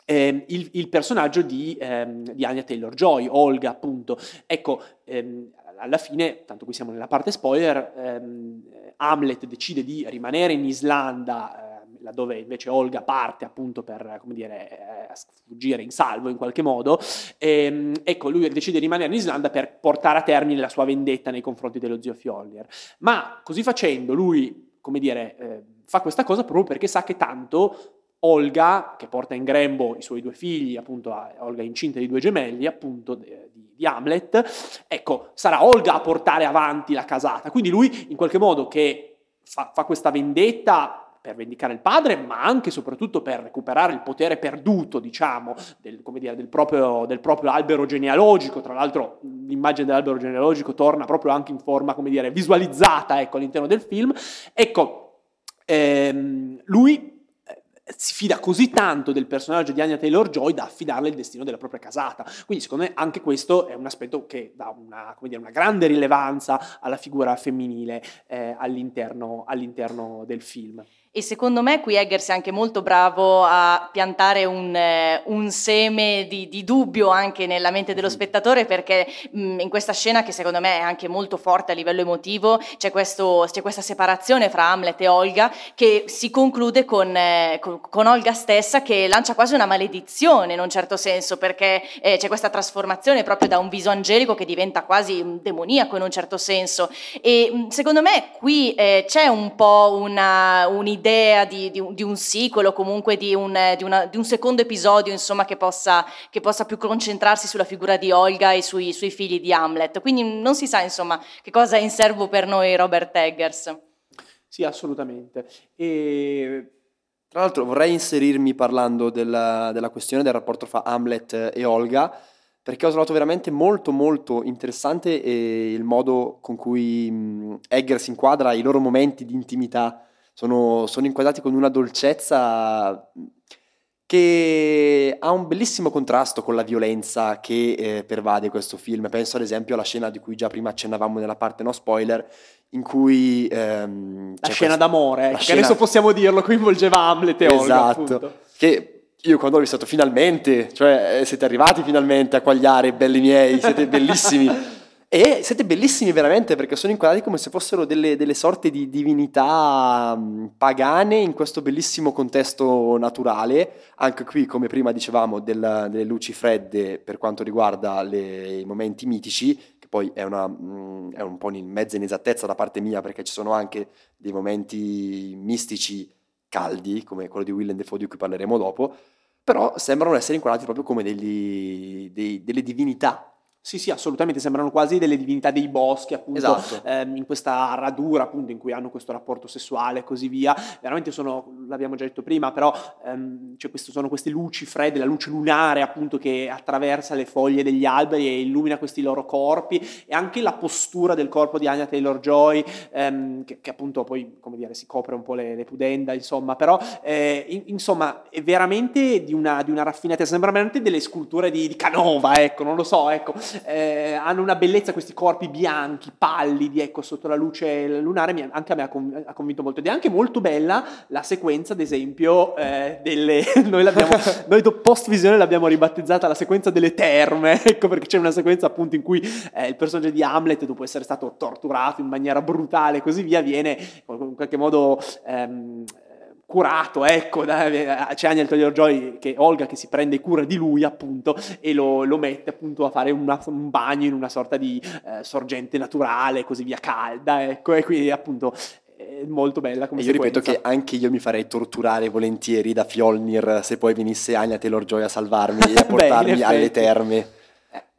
eh, il, il, personaggio di, ehm, di Anya Taylor-Joy, Olga appunto, ecco, ehm, alla fine, tanto qui siamo nella parte spoiler, ehm, Hamlet decide di rimanere in Islanda laddove invece Olga parte appunto per, come dire, eh, fuggire in salvo in qualche modo, e, ehm, ecco, lui decide di rimanere in Islanda per portare a termine la sua vendetta nei confronti dello zio Fjolnir. Ma così facendo lui, come dire, eh, fa questa cosa proprio perché sa che tanto Olga, che porta in grembo i suoi due figli, appunto Olga incinta di due gemelli, appunto di, di, Hamlet, ecco, sarà Olga a portare avanti la casata. Quindi lui, in qualche modo, che fa, fa questa vendetta per vendicare il padre, ma anche e soprattutto per recuperare il potere perduto, diciamo, del, dire, del, proprio, del proprio, albero genealogico. Tra l'altro l'immagine dell'albero genealogico torna proprio anche in forma, come dire, visualizzata ecco, all'interno del film. Ecco, ehm, lui eh, si fida così tanto del personaggio di Anya Taylor-Joy da affidarle il destino della propria casata. Quindi secondo me anche questo è un aspetto che dà una, dire, una grande rilevanza alla figura femminile eh, all'interno, all'interno del film.
E secondo me qui Eggers è anche molto bravo a piantare un, eh, un seme di, di, dubbio anche nella mente dello spettatore perché mh, in questa scena che secondo me è anche molto forte a livello emotivo c'è, questo, c'è questa separazione fra Hamlet e Olga che si conclude con, eh, con, con, Olga stessa che lancia quasi una maledizione in un certo senso perché eh, c'è questa trasformazione proprio da un viso angelico che diventa quasi demoniaco in un certo senso. E mh, secondo me qui eh, c'è un po' una, un'idea un'idea di, di, un, di un sequel o comunque di un, di, una, un secondo episodio insomma, che, possa, che, possa, più concentrarsi sulla figura di Olga e sui, sui, figli di Hamlet. Quindi non si sa insomma che cosa è in serbo per noi Robert Eggers.
Sì, assolutamente. E...
Tra l'altro vorrei inserirmi parlando della, della questione del rapporto fra Hamlet e Olga perché ho trovato veramente molto molto interessante il modo con cui Eggers inquadra i loro momenti di intimità sono, sono inquadrati con una dolcezza che ha un bellissimo contrasto con la violenza che eh, pervade questo film. Penso ad esempio alla scena di cui già prima accennavamo nella parte no spoiler, in cui... Ehm,
la scena questa, d'amore, la che scena... adesso possiamo dirlo, coinvolgeva Hamlet e Olga.
Esatto, che io quando l'ho visto finalmente, cioè eh, siete arrivati finalmente a quagliare, belli miei, siete bellissimi. (laughs) E siete bellissimi veramente perché sono inquadrati come se fossero delle, delle sorte di divinità pagane in questo bellissimo contesto naturale. Anche qui, come prima dicevamo, del- delle luci fredde per quanto riguarda le- i momenti mitici, che poi è, una, è un po' in mezza inesattezza da parte mia perché ci sono anche dei momenti mistici caldi, come quello di Willem Dafoe di cui parleremo dopo, però sembrano essere inquadrati proprio come degli- dei- delle divinità.
Sì, sì, assolutamente, sembrano quasi delle divinità dei boschi, appunto,
Esatto.
ehm, in questa radura, appunto, in cui hanno questo rapporto sessuale e così via. Veramente sono, l'abbiamo già detto prima, però ehm, c'è questo- sono queste luci fredde, la luce lunare, appunto, che attraversa le foglie degli alberi e illumina questi loro corpi, e anche la postura del corpo di Anya Taylor-Joy, ehm, che, che appunto poi, come dire, si copre un po' le, le pudenda, insomma, però, eh, in- insomma, è veramente di una, di una raffinatezza, sembrano veramente delle sculture di, di Canova, ecco, non lo so, ecco, eh, hanno una bellezza questi corpi bianchi, pallidi, ecco, sotto la luce lunare, anche a me ha, con- ha convinto molto. Ed è anche molto bella la sequenza, ad esempio, eh, delle... (laughs) noi, l'abbiamo, (laughs) noi post visione l'abbiamo ribattezzata la sequenza delle terme, (laughs) ecco perché c'è una sequenza appunto in cui eh, il personaggio di Hamlet, dopo essere stato torturato in maniera brutale e così via, viene in qualche modo... ehm, curato, ecco, da- c'è Anya Taylor-Joy che Olga che si prende cura di lui appunto e lo, lo mette appunto a fare una- un bagno in una sorta di eh, sorgente naturale così via calda, ecco, e quindi appunto molto bella come
E io ripeto
sequenza.
che anche io mi farei torturare volentieri da Fjolnir se poi venisse Anya Taylor-Joy a salvarmi e (laughs) a
Beh,
portarmi
in
alle terme.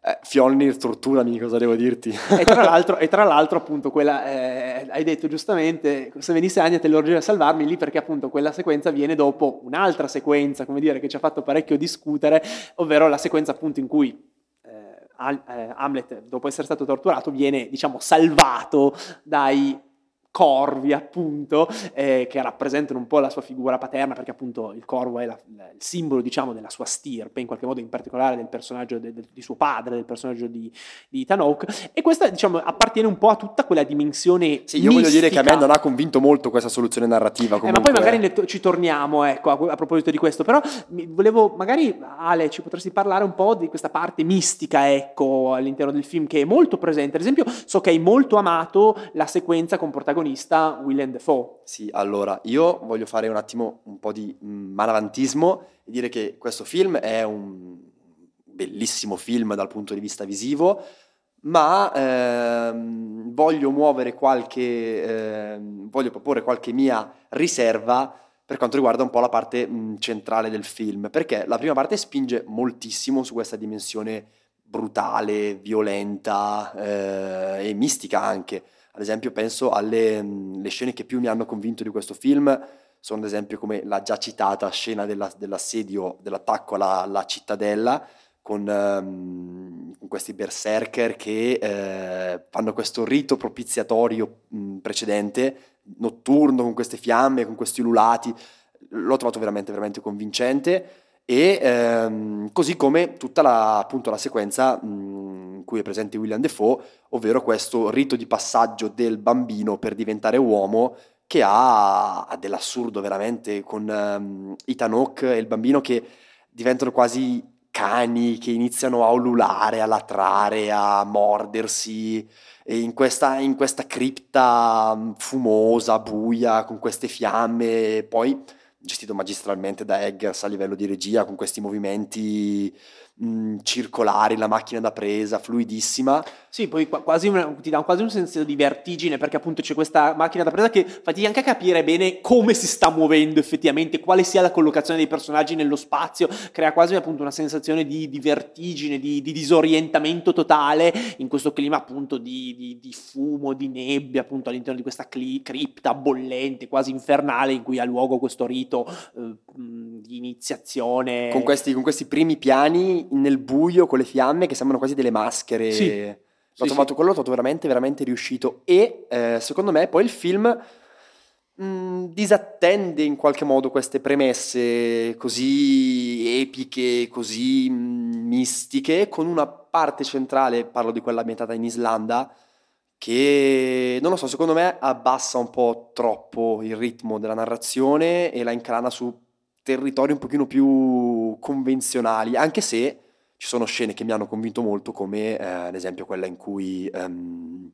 Eh, Fjolnir, torturami, cosa devo dirti?
E tra (laughs) l'altro, e tra l'altro, appunto, quella, eh, hai detto giustamente, se venisse Anya Taylor-Joy a salvarmi lì, perché appunto quella sequenza viene dopo un'altra sequenza, come dire, che ci ha fatto parecchio discutere, ovvero la sequenza appunto in cui eh, eh, Hamlet, dopo essere stato torturato, viene, diciamo, salvato dai corvi, appunto, eh, che rappresentano un po' la sua figura paterna, perché appunto il corvo è la- la- il simbolo, diciamo, della sua stirpe, in qualche modo in particolare del personaggio de- de- di suo padre, del personaggio di, di Hawke, e questa, diciamo, appartiene un po' a tutta quella dimensione
Sì, io voglio dire che a me
mistica.
non ha convinto molto questa soluzione narrativa.
Eh, ma poi magari to- ci torniamo, ecco, a, a proposito di questo. Però volevo, magari, Ale, ci potresti parlare un po' di questa parte mistica, ecco, all'interno del film, che è molto presente. Ad esempio, so che hai molto amato la sequenza con protagonista Willem Dafoe.
Sì, allora, io voglio fare un attimo un po' di malavantismo e dire che questo film è un bellissimo film dal punto di vista visivo, ma ehm, voglio muovere qualche, ehm, voglio proporre qualche mia riserva per quanto riguarda un po' la parte mm, centrale del film, perché la prima parte spinge moltissimo su questa dimensione brutale, violenta eh, e mistica anche. Ad esempio penso alle mm, scene che più mi hanno convinto di questo film, sono ad esempio come la già citata scena della- dell'assedio, dell'attacco alla, alla cittadella, con, ehm, con questi berserker che eh, fanno questo rito propiziatorio mh, precedente, notturno, con queste fiamme, con questi ululati. L'ho trovato veramente, veramente convincente. E ehm, così come tutta la, appunto, la sequenza mh, cui è presente William Defoe, ovvero questo rito di passaggio del bambino per diventare uomo, che ha, ha dell'assurdo veramente con ehm, Ethan Hawke e il bambino che diventano quasi cani che iniziano a ululare, a latrare, a mordersi in questa, in questa cripta mm, fumosa, buia, con queste fiamme, poi gestito magistralmente da Eggers a livello di regia, con questi movimenti mh, circolari, la macchina da presa, fluidissima.
Sì, poi qua- quasi una- ti dà quasi un senso di vertigine perché appunto c'è questa macchina da presa che fatica anche a capire bene come si sta muovendo effettivamente, quale sia la collocazione dei personaggi nello spazio, crea quasi appunto una sensazione di, di vertigine, di, di disorientamento totale in questo clima appunto di, di- fumo, di nebbia appunto all'interno di questa cli- cripta bollente, quasi infernale in cui ha luogo questo rito eh, di iniziazione.
Con questi, con questi primi piani nel buio, con le fiamme che sembrano quasi delle maschere.
Sì.
L'ho
Sì,
trovato, quello l'ho trovato veramente, veramente riuscito. E eh, secondo me poi il film mh, disattende in qualche modo queste premesse così epiche, così mh, mistiche, con una parte centrale, parlo di quella ambientata in Islanda, che non lo so, secondo me abbassa un po' troppo il ritmo della narrazione e la inclana su territori un pochino più convenzionali, anche se ci sono scene che mi hanno convinto molto, come eh, ad esempio quella in cui ehm,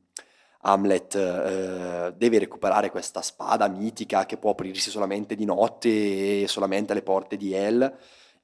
Hamlet eh, deve recuperare questa spada mitica che può aprirsi solamente di notte e solamente alle porte di Hell,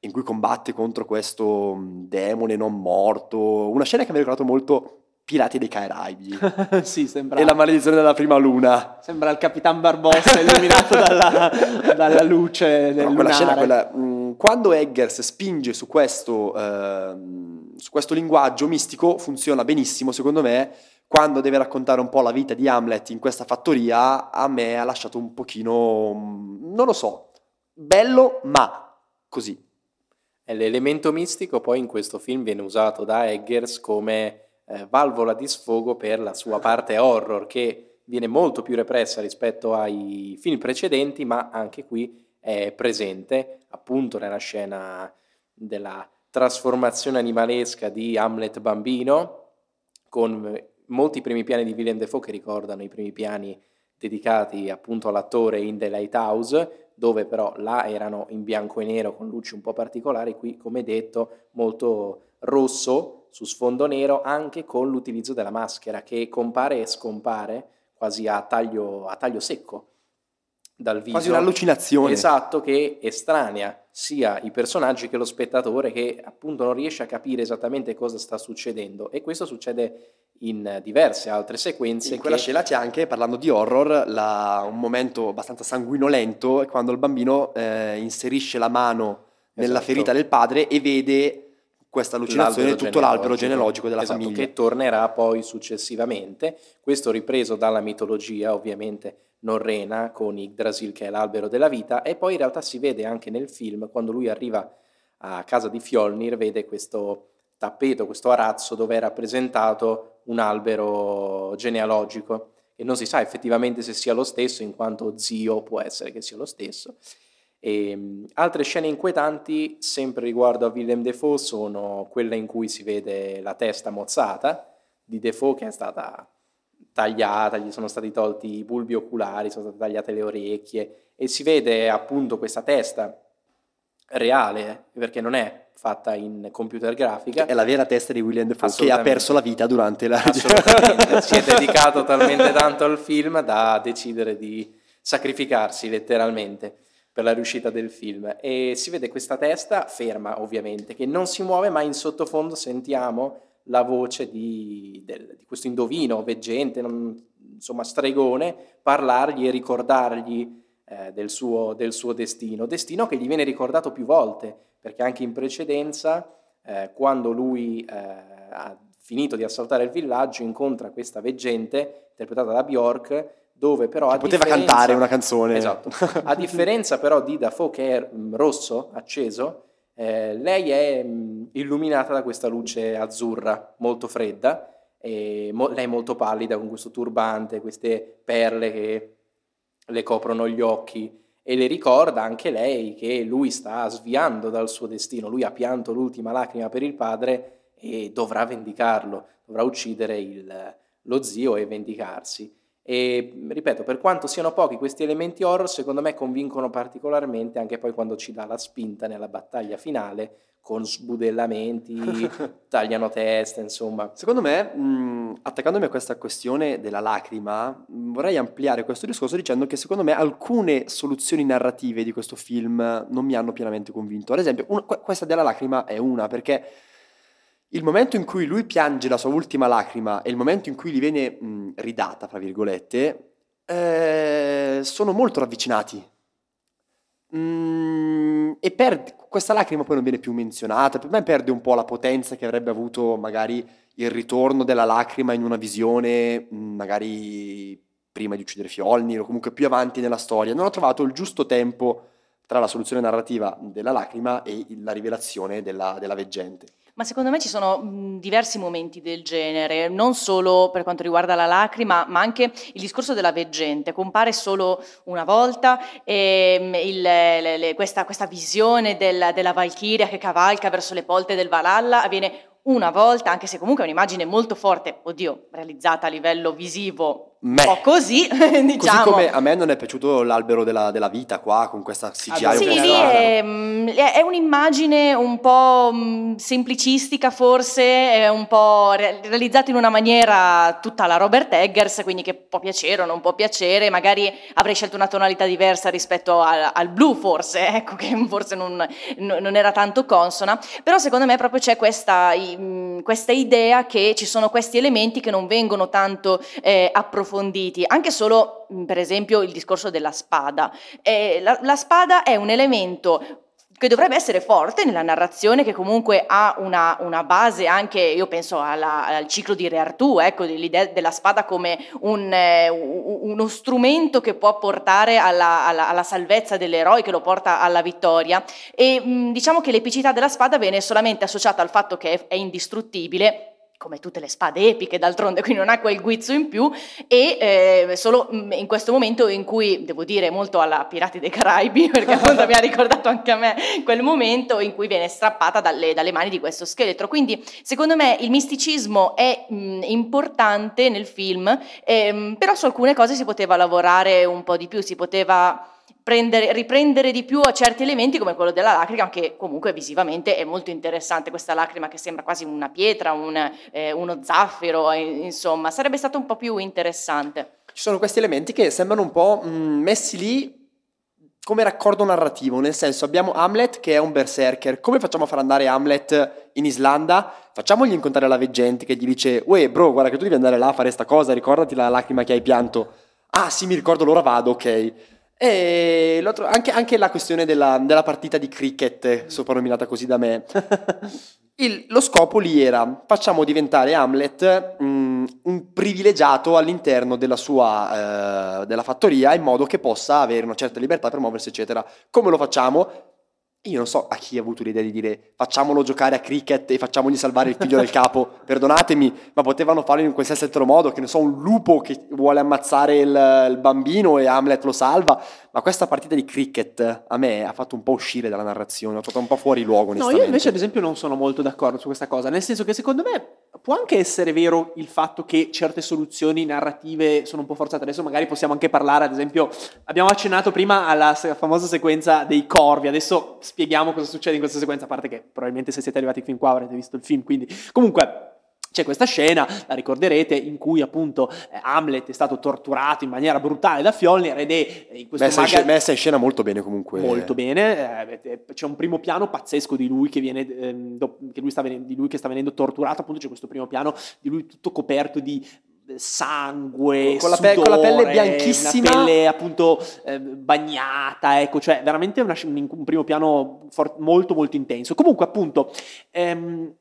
in cui combatte contro questo mm, demone non morto. Una scena che mi ha ricordato molto Pirati dei Caraibi. (laughs)
sì, sembra...
E la maledizione della prima luna.
Sembra il Capitan Barbossa (laughs) illuminato dalla, dalla, luce del
quella scena, quella, mh, mm, quando Eggers spinge su questo, uh, su questo linguaggio mistico, funziona benissimo, secondo me, quando deve raccontare un po' la vita di Hamlet in questa fattoria, a me ha lasciato un pochino, mm, non lo so, bello, ma così.
L'elemento mistico poi in questo film viene usato da Eggers come eh, valvola di sfogo per la sua parte horror, che viene molto più repressa rispetto ai film precedenti, ma anche qui è presente appunto nella scena della trasformazione animalesca di Hamlet bambino, con molti primi piani di Willem Dafoe che ricordano i primi piani dedicati appunto all'attore in The Lighthouse, dove però là erano in bianco e nero con luci un po' particolari, qui come detto molto rosso su sfondo nero anche con l'utilizzo della maschera che compare e scompare quasi a taglio, a taglio secco dal viso.
Quasi un'allucinazione.
Esatto, che estranea sia i personaggi che lo spettatore che appunto non riesce a capire esattamente cosa sta succedendo e questo succede in diverse altre sequenze.
In quella
che...
scena c'è anche, parlando di horror, la, un momento abbastanza sanguinolento quando il bambino eh, inserisce la mano nella esatto. ferita del padre e vede questa allucinazione l'albero tutto l'albero genealogico della
esatto,
famiglia.
Che tornerà poi successivamente, questo ripreso dalla mitologia ovviamente norrena con Yggdrasil che è l'albero della vita e poi in realtà si vede anche nel film quando lui arriva a casa di Fjolnir vede questo tappeto, questo arazzo dove è rappresentato un albero genealogico. E non si sa effettivamente se sia lo stesso in quanto zio può essere che sia lo stesso e, ehm, altre scene inquietanti, sempre riguardo a Willem Defoe, sono quelle in cui si vede la testa mozzata di Defoe che è stata tagliata, gli sono stati tolti i bulbi oculari, sono state tagliate le orecchie e si vede appunto questa testa reale, perché non è fatta in computer grafica.
È la vera testa di William Defoe che ha perso la vita durante la... (laughs)
Assolutamente, si è dedicato talmente tanto al film da decidere di sacrificarsi letteralmente per la riuscita del film. E si vede questa testa ferma, ovviamente, che non si muove, ma in sottofondo sentiamo la voce di, del, di questo indovino, veggente, non, insomma stregone, parlargli e ricordargli eh, del, suo, del, suo, destino. Destino che gli viene ricordato più volte, perché anche in precedenza, eh, quando lui eh, ha finito di assaltare il villaggio, incontra questa veggente, interpretata da Bjork, dove però...
Che poteva cantare una canzone.
Esatto. (laughs) A differenza però di Dafoe che è mm, rosso, acceso, eh, lei è mm, illuminata da questa luce azzurra molto fredda, e mo- lei è molto pallida con questo turbante, queste perle che le coprono gli occhi e le ricorda anche lei che lui sta sviando dal suo destino, lui ha pianto l'ultima lacrima per il padre e dovrà vendicarlo, dovrà uccidere il, lo zio e vendicarsi. E ripeto, per quanto siano pochi questi elementi horror, secondo me convincono particolarmente anche poi quando ci dà la spinta nella battaglia finale con sbudellamenti, (laughs) tagliano testa, insomma.
Secondo me, mh, attaccandomi a questa questione della lacrima, mh, vorrei ampliare questo discorso dicendo che secondo me alcune soluzioni narrative di questo film non mi hanno pienamente convinto. Ad esempio, un, questa della lacrima è una perché il momento in cui lui piange la sua ultima lacrima e il momento in cui gli viene mh, ridata, fra virgolette, eh, sono molto ravvicinati. Mm, e per, questa lacrima poi non viene più menzionata, per me perde un po' la potenza che avrebbe avuto magari il ritorno della lacrima in una visione, magari prima di uccidere Fjolnir o comunque più avanti nella storia. Non ho trovato il giusto tempo tra la soluzione narrativa della lacrima e la rivelazione della, della veggente.
Ma secondo me ci sono diversi momenti del genere, non solo per quanto riguarda la lacrima, ma anche il discorso della veggente. Compare solo una volta e, il, le, le, questa, questa, visione del, della Valchiria che cavalca verso le polte del Valhalla avviene una volta, anche se comunque è un'immagine molto forte, oddio, realizzata a livello visivo
Me.
un po' così, (laughs) diciamo.
Così come a me non è piaciuto l'albero della, della vita qua, con questa CGI
Ah,
Sì, lì è, mm, è- è un'immagine un po' mm, semplicistica forse, è un po' re- realizzata in una maniera tutta la Robert Eggers, quindi che può piacere o non può piacere, magari avrei scelto una tonalità diversa rispetto al, al blu forse, (laughs) ecco che forse non, no- non era tanto consona, però secondo me proprio c'è questa, questa idea che ci sono questi elementi che non vengono tanto eh, approfonditi, anche solo per esempio il discorso della spada. Eh, la, la spada è un elemento che dovrebbe essere forte nella narrazione, che comunque ha una, una base anche, io penso alla- al ciclo di Re Artù, ecco, l'idea della spada come un, eh, uno strumento che può portare alla, alla- alla salvezza dell'eroe, che lo porta alla vittoria. E mh, diciamo che l'epicità della spada viene solamente associata al fatto che è, è indistruttibile, come tutte le spade epiche d'altronde, quindi non ha quel guizzo in più, e eh, solo mh, in questo momento in cui, devo dire, molto alla Pirati dei Caraibi, (laughs) perché appunto mi ha ricordato anche a me quel momento in cui viene strappata dalle, dalle mani di questo scheletro. Quindi, secondo me, il misticismo è mh, importante nel film, ehm, però su alcune cose si poteva lavorare un po' di più, si poteva prendere- riprendere di più a certi elementi come quello della lacrima che comunque visivamente è molto interessante questa lacrima che sembra quasi una pietra, un, eh, uno zaffiro, eh, insomma sarebbe stato un po' più interessante.
Ci sono questi elementi che sembrano un po' mh, messi lì come raccordo narrativo, nel senso abbiamo Hamlet che è un berserker, come facciamo a far andare Hamlet in Islanda? Facciamogli incontrare la veggente che gli dice Uè bro, guarda che tu devi andare là a fare sta cosa, ricordati la lacrima che hai pianto. Ah sì, mi ricordo, allora vado, ok. E anche, anche la questione della, della partita di cricket, soprannominata così da me. (laughs) Il- lo scopo lì era facciamo diventare Hamlet mm, un privilegiato all'interno della sua eh, della fattoria in modo che possa avere una certa libertà per muoversi, eccetera. Come lo facciamo? Io non so a chi ha avuto l'idea di dire facciamolo giocare a cricket e facciamogli salvare il figlio del capo. (laughs) Perdonatemi, ma potevano farlo in qualsiasi altro modo. Che ne so, un lupo che vuole ammazzare il, il bambino e Hamlet lo salva. Ma questa partita di cricket a me ha fatto un po' uscire dalla narrazione, ho trovato un po' fuori luogo.
No, io invece ad esempio non sono molto d'accordo su questa cosa, nel senso che secondo me può anche essere vero il fatto che certe soluzioni narrative sono un po' forzate. Adesso magari possiamo anche parlare, ad esempio, abbiamo accennato prima alla famosa sequenza dei corvi, adesso spieghiamo cosa succede in questa sequenza, a parte che probabilmente se siete arrivati fin qua avrete visto il film, quindi comunque... C'è questa scena, la ricorderete, in cui appunto eh, Hamlet è stato torturato in maniera brutale da Fjolnir ed è eh, in questo
Messa in,
maga-
scena, messa in scena molto bene comunque.
Molto bene, eh, c'è un primo piano pazzesco di lui che viene, do- che lui sta venendo, di lui che sta venendo torturato, appunto c'è questo primo piano di lui tutto coperto di eh, sangue,
Con la pe- con la pelle
sudore,
bianchissima.
una pelle appunto eh, bagnata, ecco, cioè veramente una un, un primo piano for- molto molto intenso. Comunque appunto ehm,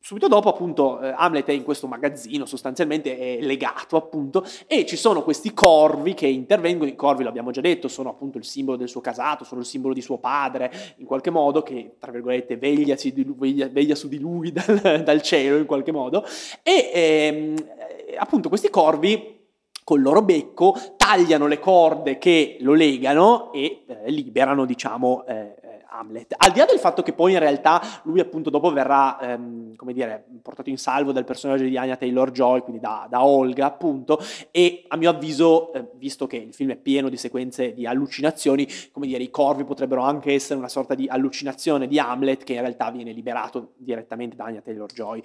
Subito dopo, appunto, eh, Hamlet è in questo magazzino, sostanzialmente è legato, appunto, e ci sono questi corvi che intervengono. I corvi, l'abbiamo già detto, sono appunto il simbolo del suo casato, sono il simbolo di suo padre, in qualche modo, che, tra virgolette, veglia, su di lui (laughs) dal, dal cielo, in qualche modo. E ehm, eh, appunto questi corvi col loro becco tagliano le corde che lo legano e eh, liberano, diciamo, eh, Hamlet. Al di là del fatto che poi in realtà lui appunto dopo verrà, ehm, come dire, portato in salvo dal personaggio di Anya Taylor-Joy, quindi da, da Olga appunto, e a mio avviso, eh, visto che il film è pieno di sequenze di allucinazioni, come dire, i corvi potrebbero anche essere una sorta di allucinazione di Hamlet che in realtà viene liberato direttamente da Anya Taylor-Joy.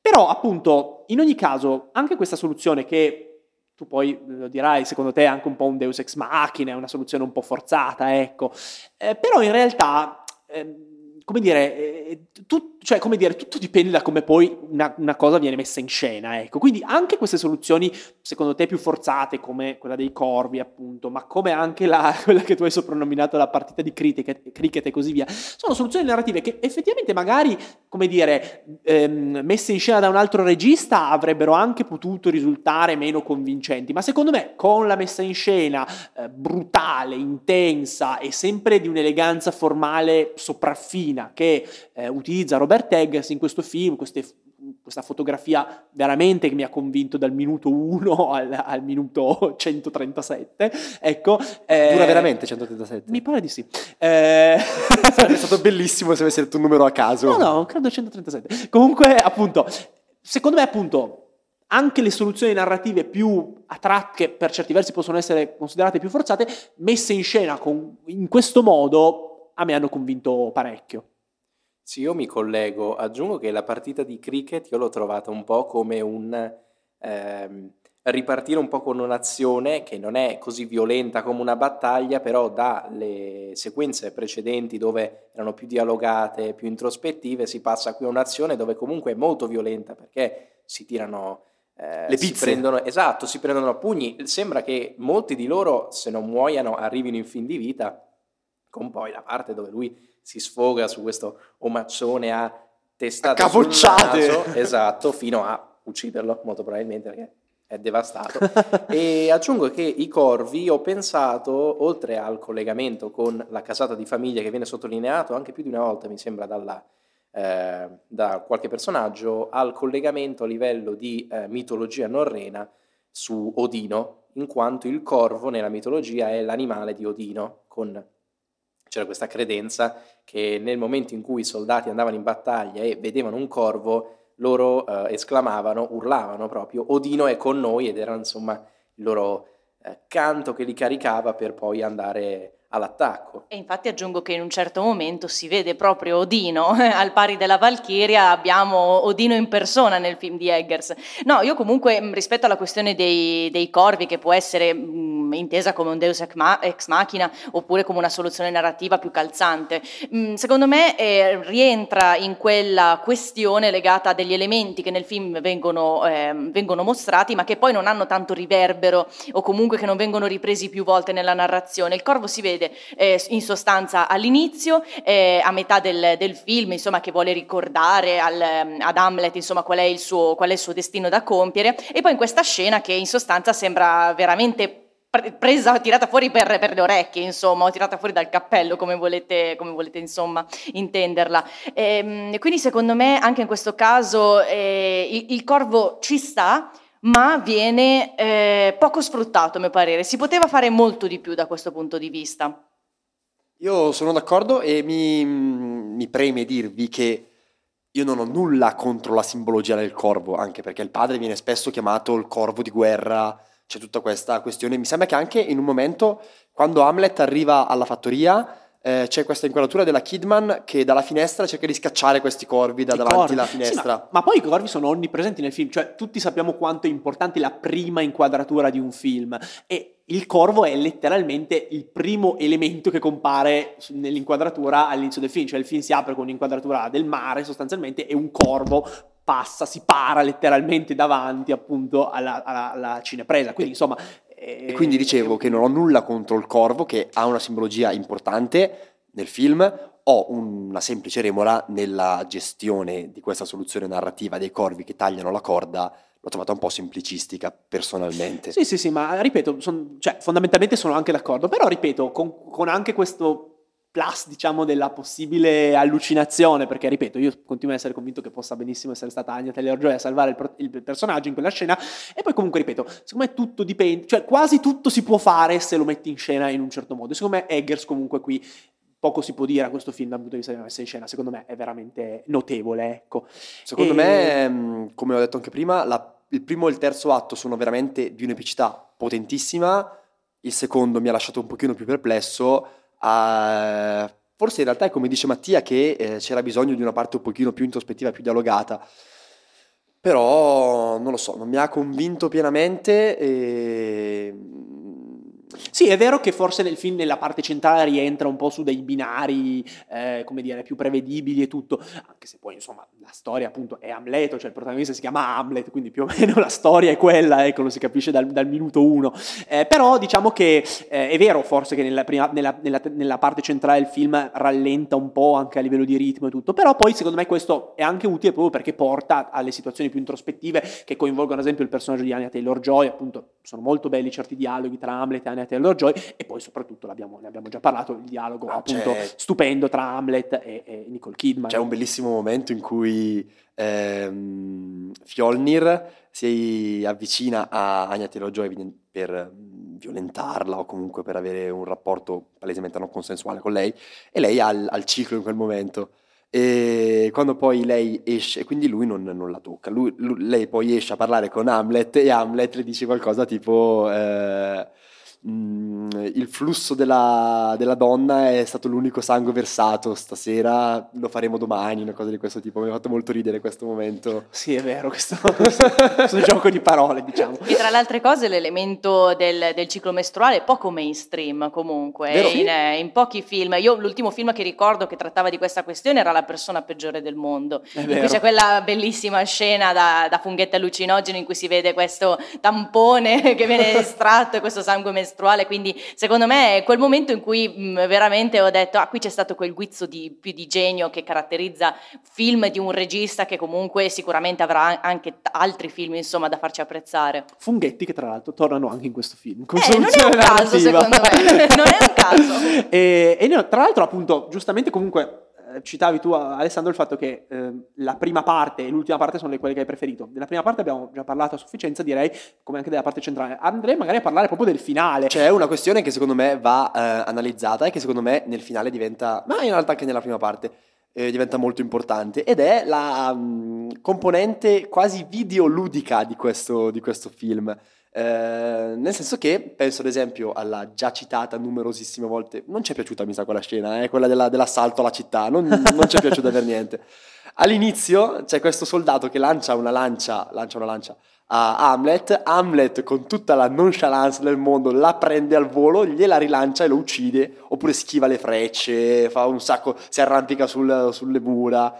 Però appunto, in ogni caso, anche questa soluzione che tu poi lo dirai, secondo te è anche un po' un deus ex machina, è una soluzione un po' forzata, ecco. Eh, però in realtà, ehm, come dire, eh, tu- cioè, come dire, tutto dipende da come poi una, una cosa viene messa in scena, ecco. Quindi anche queste soluzioni, secondo te, più forzate, come quella dei corvi, appunto, ma come anche la- (laughs) quella che tu hai soprannominato la partita di cricket, cricket e così via, sono soluzioni narrative che effettivamente magari, come dire, ehm, messe in scena da un altro regista avrebbero anche potuto risultare meno convincenti, ma secondo me con la messa in scena eh, brutale, intensa e sempre di un'eleganza formale sopraffina che eh, utilizza Robert Eggers in questo film, queste questa fotografia veramente che mi ha convinto dal minuto 1 (laughs) al, al minuto 137. Ecco,
eh, Dura veramente 137?
Mi pare di sì. Eh... (laughs)
Sarebbe stato bellissimo se avessi detto un numero a caso.
No, no, credo 137. Comunque, appunto, secondo me, appunto, anche le soluzioni narrative più a tratti, che per certi versi possono essere considerate più forzate, messe in scena con, in questo modo, a me hanno convinto parecchio.
Sì, io mi collego, aggiungo che la partita di cricket io l'ho trovata un po' come un ehm, ripartire un po' con un'azione che non è così violenta come una battaglia, però dalle sequenze precedenti dove erano più dialogate, più introspettive, si passa qui a un'azione dove comunque è molto violenta perché si tirano...
Eh, Le pizze.
Si prendono, esatto, si prendono a pugni. Sembra che molti di loro, se non muoiano, arrivino in fin di vita, con poi la parte dove lui si sfoga su questo omaccione a testate a capocciate. esatto, fino a ucciderlo, molto probabilmente perché è devastato. (laughs) e aggiungo che i corvi ho pensato, oltre al collegamento con la casata di famiglia che viene sottolineato anche più di una volta, mi sembra, dalla, eh, da qualche personaggio, al collegamento a livello di eh, mitologia norrena su Odino, in quanto il corvo nella mitologia è l'animale di Odino, con c'era questa credenza che nel momento in cui i soldati andavano in battaglia e vedevano un corvo, loro eh, esclamavano, urlavano proprio, Odino è con noi ed era insomma il loro eh, canto che li caricava per poi andare all'attacco.
E infatti aggiungo che in un certo momento si vede proprio Odino, (laughs) al pari della Valchiria abbiamo Odino in persona nel film di Eggers. No, io comunque rispetto alla questione dei, dei corvi, che può essere mh, intesa come un deus ex machina oppure come una soluzione narrativa più calzante, mh, secondo me eh, rientra in quella questione legata a degli elementi che nel film vengono, eh, vengono mostrati ma che poi non hanno tanto riverbero o comunque che non vengono ripresi più volte nella narrazione. Il corvo si vede eh, in sostanza all'inizio, eh, a metà del, del, film, insomma, che vuole ricordare al, ad Hamlet insomma, qual, è suo, qual è il suo destino da compiere, e poi in questa scena che in sostanza sembra veramente presa, tirata fuori per, per, le orecchie, insomma, o tirata fuori dal cappello, come volete, come volete insomma, intenderla. E, ehm, quindi secondo me anche in questo caso eh, il, il, corvo ci sta, ma viene eh, poco sfruttato, a mio parere. Si poteva fare molto di più da questo punto di vista.
Io sono d'accordo e mi, mi preme dirvi che io non ho nulla contro la simbologia del corvo, anche perché il padre viene spesso chiamato il corvo di guerra, c'è tutta questa questione. Mi sembra che anche in un momento, quando Hamlet arriva alla fattoria, eh, c'è questa inquadratura della Kidman che dalla finestra cerca di scacciare questi corvi da I davanti corvi. alla finestra. Sì,
ma, ma, poi i corvi sono onnipresenti nel film, cioè tutti sappiamo quanto è importante la prima inquadratura di un film e il corvo è letteralmente il primo elemento che compare nell'inquadratura all'inizio del film, cioè il film si apre con un'inquadratura del mare sostanzialmente e un corvo passa, si para letteralmente davanti appunto alla, alla, alla cinepresa. Quindi insomma
e quindi dicevo che non ho nulla contro il corvo, che ha una simbologia importante nel film, ho una semplice remora nella gestione di questa soluzione narrativa dei corvi che tagliano la corda, l'ho trovata un po' semplicistica personalmente.
Sì, sì, sì, ma ripeto, son, cioè, fondamentalmente sono anche d'accordo, però ripeto, con, con anche questo plus, diciamo, della possibile allucinazione, perché ripeto, io continuo a essere convinto che possa benissimo essere stata Anya Taylor-Joy a salvare il, pro- il, personaggio in quella scena, e poi comunque, ripeto, secondo me tutto dipende, cioè quasi tutto si può fare se lo metti in scena in un certo modo, secondo me Eggers comunque qui poco si può dire a questo film dal punto di vista della messa in scena, secondo me è veramente notevole, ecco.
Secondo e... me, mm, come ho detto anche prima, la, il primo e il terzo atto sono veramente di un'epicità potentissima, il secondo mi ha lasciato un pochino più perplesso, Uh, forse in realtà è come dice Mattia che eh, c'era bisogno di una parte un pochino più introspettiva, più dialogata. Però non lo so, non mi ha convinto pienamente e
sì, è vero che forse nel film nella parte centrale rientra un po' su dei binari, eh, come dire, più prevedibili e tutto, anche se poi insomma la storia appunto è Amleto, cioè il protagonista si chiama Hamlet, quindi più o (laughs) meno la storia è quella, ecco, lo si capisce dal, dal minuto uno. Eh, però diciamo che eh, è vero forse che nella, prima, nella, nella, nella, parte centrale del film rallenta un po' anche a livello di ritmo e tutto, però poi secondo me questo è anche utile proprio perché porta alle situazioni più introspettive che coinvolgono ad esempio il personaggio di Anya Taylor-Joy, appunto sono molto belli certi dialoghi tra Hamlet e Anya Taylor-Joy e poi soprattutto l'abbiamo, ne abbiamo già parlato, il dialogo
Ah,
appunto
c'è-
stupendo tra Hamlet e, e Nicole Kidman.
C'è un bellissimo momento in cui ehm, Fjolnir si avvicina a Anya Taylor-Joy evident- per mm, violentarla o comunque per avere un rapporto palesemente non consensuale con lei e lei ha il ciclo in quel momento e quando poi lei esce, quindi lui non, non la tocca, Lui- lui- lei poi esce a parlare con Hamlet e Hamlet le dice qualcosa tipo eh, mm, il flusso della, della donna è stato l'unico sangue versato stasera, lo faremo domani, una cosa di questo tipo, mi ha fatto molto ridere questo momento.
Sì, è vero, questo, questo, questo gioco di parole, diciamo.
E tra le altre cose l'elemento del, del ciclo mestruale è poco mainstream comunque,
Vero?
in, eh, in pochi film. Io l'ultimo film che ricordo che trattava di questa questione era La persona peggiore del mondo,
È
in
vero.
cui c'è quella bellissima scena da, da funghetto allucinogeno in cui si vede questo tampone (laughs) che viene estratto e questo sangue mestruale, quindi secondo me è quel momento in cui mh, veramente ho detto, ah qui c'è stato quel guizzo di, più di genio che caratterizza film di un regista che comunque sicuramente avrà anche t- altri film insomma da farci apprezzare.
Funghetti che tra l'altro tornano anche in questo film.
Eh, non è un caso,
narrativa.
secondo me. (laughs) Non è un caso.
e, e no, tra l'altro appunto giustamente comunque citavi tu Alessandro il fatto che eh, la prima parte e l'ultima parte sono le quelle che hai preferito. Della prima parte abbiamo già parlato a sufficienza direi, come anche della parte centrale. Andrei magari a parlare proprio del finale.
C'è una questione che secondo me va eh, analizzata e che secondo me nel finale diventa, ma in realtà anche nella prima parte, eh, diventa molto importante ed è la mm, componente quasi videoludica di questo, di questo film. Eh, nel senso che penso ad esempio alla già citata numerosissime volte, non ci è piaciuta mi sa quella scena, eh, quella della- dell'assalto alla città, non, non ci è piaciuta per niente. All'inizio c'è questo soldato che lancia una lancia, lancia una lancia a Hamlet, Hamlet con tutta la nonchalance del mondo la prende al volo, gliela rilancia e lo uccide, oppure schiva le frecce, fa un sacco, si arrampica sul- sulle mura.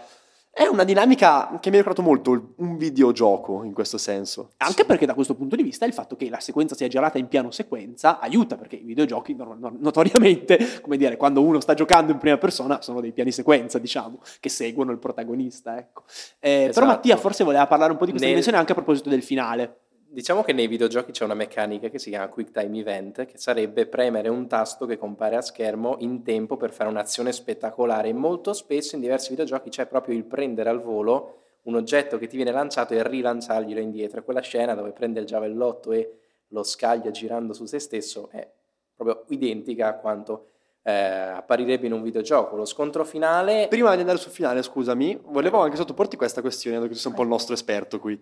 È una dinamica che mi ha ricordato molto un videogioco in questo senso.
Anche perché da questo punto di vista il fatto che la sequenza sia girata in piano sequenza aiuta, perché i videogiochi no- no- notoriamente, (laughs) come dire, quando uno sta giocando in prima persona sono dei piani sequenza, diciamo, che seguono il protagonista, ecco. Eh, Però
Esatto.
Mattia forse voleva parlare un po' di questa
Nel-
dimensione anche a proposito del finale.
Diciamo che nei videogiochi c'è una meccanica che si chiama Quick Time Event, che sarebbe premere un tasto che compare a schermo in tempo per fare un'azione spettacolare. Molto spesso in diversi videogiochi c'è proprio il prendere al volo un oggetto che ti viene lanciato e rilanciarglielo indietro. Quella scena dove prende il giavellotto e lo scaglia girando su se stesso è proprio identica a quanto eh, apparirebbe in un videogioco. Lo scontro finale
Prima di andare sul finale, scusami, volevo anche sottoporti questa questione, dato che tu sei un po' il nostro esperto qui.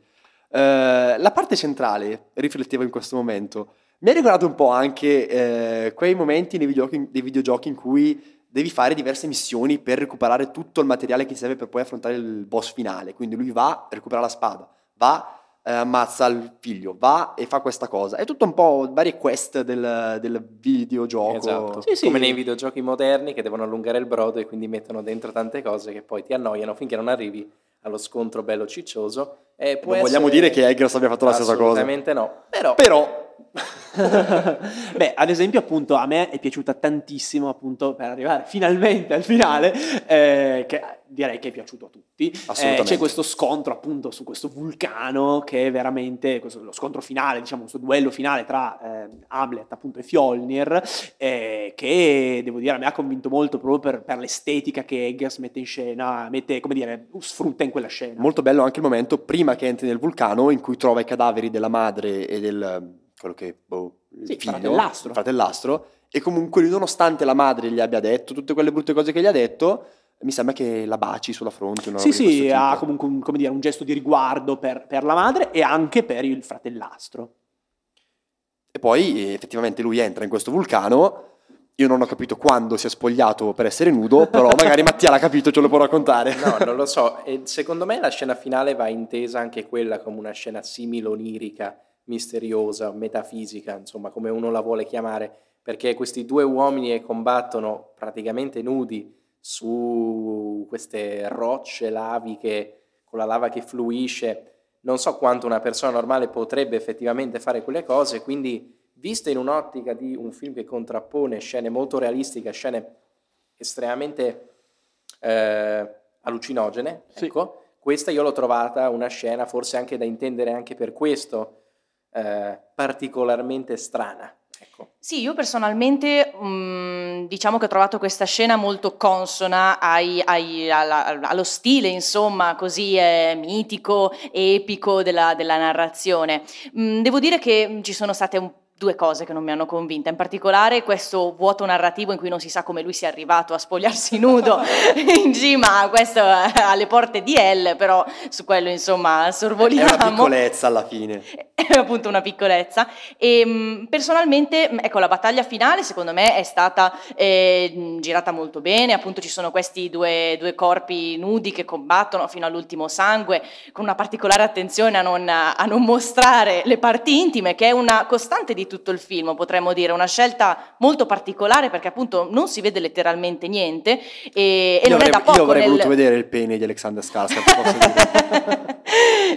Eh, la parte centrale, riflettevo in questo momento, mi ha ricordato un po' anche eh, quei momenti nei videogiochi, dei videogiochi in cui devi fare diverse missioni per recuperare tutto il materiale che ti serve per poi affrontare il boss finale. Quindi lui va, recupera la spada, va, eh, ammazza il figlio, va e fa questa cosa. È tutto un po' varie quest del, del videogioco.
Esatto,
Sì, sì.
come nei videogiochi moderni che devono allungare il brodo e quindi mettono dentro tante cose che poi ti annoiano finché non arrivi allo scontro bello ciccioso. E può
Non vogliamo
essere-
dire che Eggers abbia fatto la stessa cosa.
Assolutamente no, però,
Però (laughs)
Beh, ad esempio, appunto, a me è piaciuta tantissimo, appunto, per arrivare finalmente al finale, eh, che direi che è piaciuto a tutti. Eh, c'è questo scontro, appunto, su questo vulcano che è veramente questo- lo scontro finale, diciamo, questo duello finale tra eh, Hamlet, appunto, e Fjolnir, eh, che devo dire, a me ha convinto molto proprio per, per l'estetica che Eggers mette in scena, mette, come dire, sfrutta in quella scena.
Molto bello anche il momento prima che entri nel vulcano in cui trova i cadaveri della madre e del quello che boh, il
Sì,
figlio,
fratellastro.
il fratellastro e comunque lui nonostante la madre gli abbia detto tutte quelle brutte cose che gli ha detto, mi sembra che la baci sulla fronte. una
Sì, sì, ha comunque un, come dire, un gesto di riguardo per, per la madre e anche per il fratellastro.
E poi effettivamente lui entra in questo vulcano. Io non ho capito quando si è spogliato per essere nudo, però magari (laughs) Mattia l'ha capito ce lo può raccontare.
no, non lo so. E secondo me la scena finale va intesa anche quella come una scena simile onirica, misteriosa, metafisica, insomma, come uno la vuole chiamare, perché questi due uomini che combattono praticamente nudi su queste rocce laviche, con la lava che fluisce. Non so quanto una persona normale potrebbe effettivamente fare quelle cose, quindi viste in un'ottica di un film che contrappone scene molto realistiche scene estremamente eh, allucinogene,
Sì.
ecco, questa io l'ho trovata una scena forse anche da intendere anche per questo eh, particolarmente strana. Ecco.
Sì, io personalmente mh, diciamo che ho trovato questa scena molto consona ai- ai- alla- allo stile, insomma, così eh, mitico, epico della, della narrazione. Mh, devo dire che ci sono state un due cose che non mi hanno convinta, in particolare questo vuoto narrativo in cui non si sa come lui sia arrivato a spogliarsi nudo (laughs) in cima questo, alle porte di L, però su quello insomma
È
sorvoliamo.
una piccolezza alla fine. (laughs)
È appunto una piccolezza. E mh, personalmente, ecco, la battaglia finale secondo me è stata eh, girata molto bene. Appunto, ci sono questi due, due corpi nudi che combattono fino all'ultimo sangue, con una particolare attenzione a non, a non mostrare le parti intime, che è una costante di tutto il film, potremmo dire, una scelta molto particolare perché appunto non si vede letteralmente niente e, e
io
non
avrei,
è da poco.
io avrei
nel-
voluto vedere il pene di Alexander Skarsgård, posso dire. (laughs)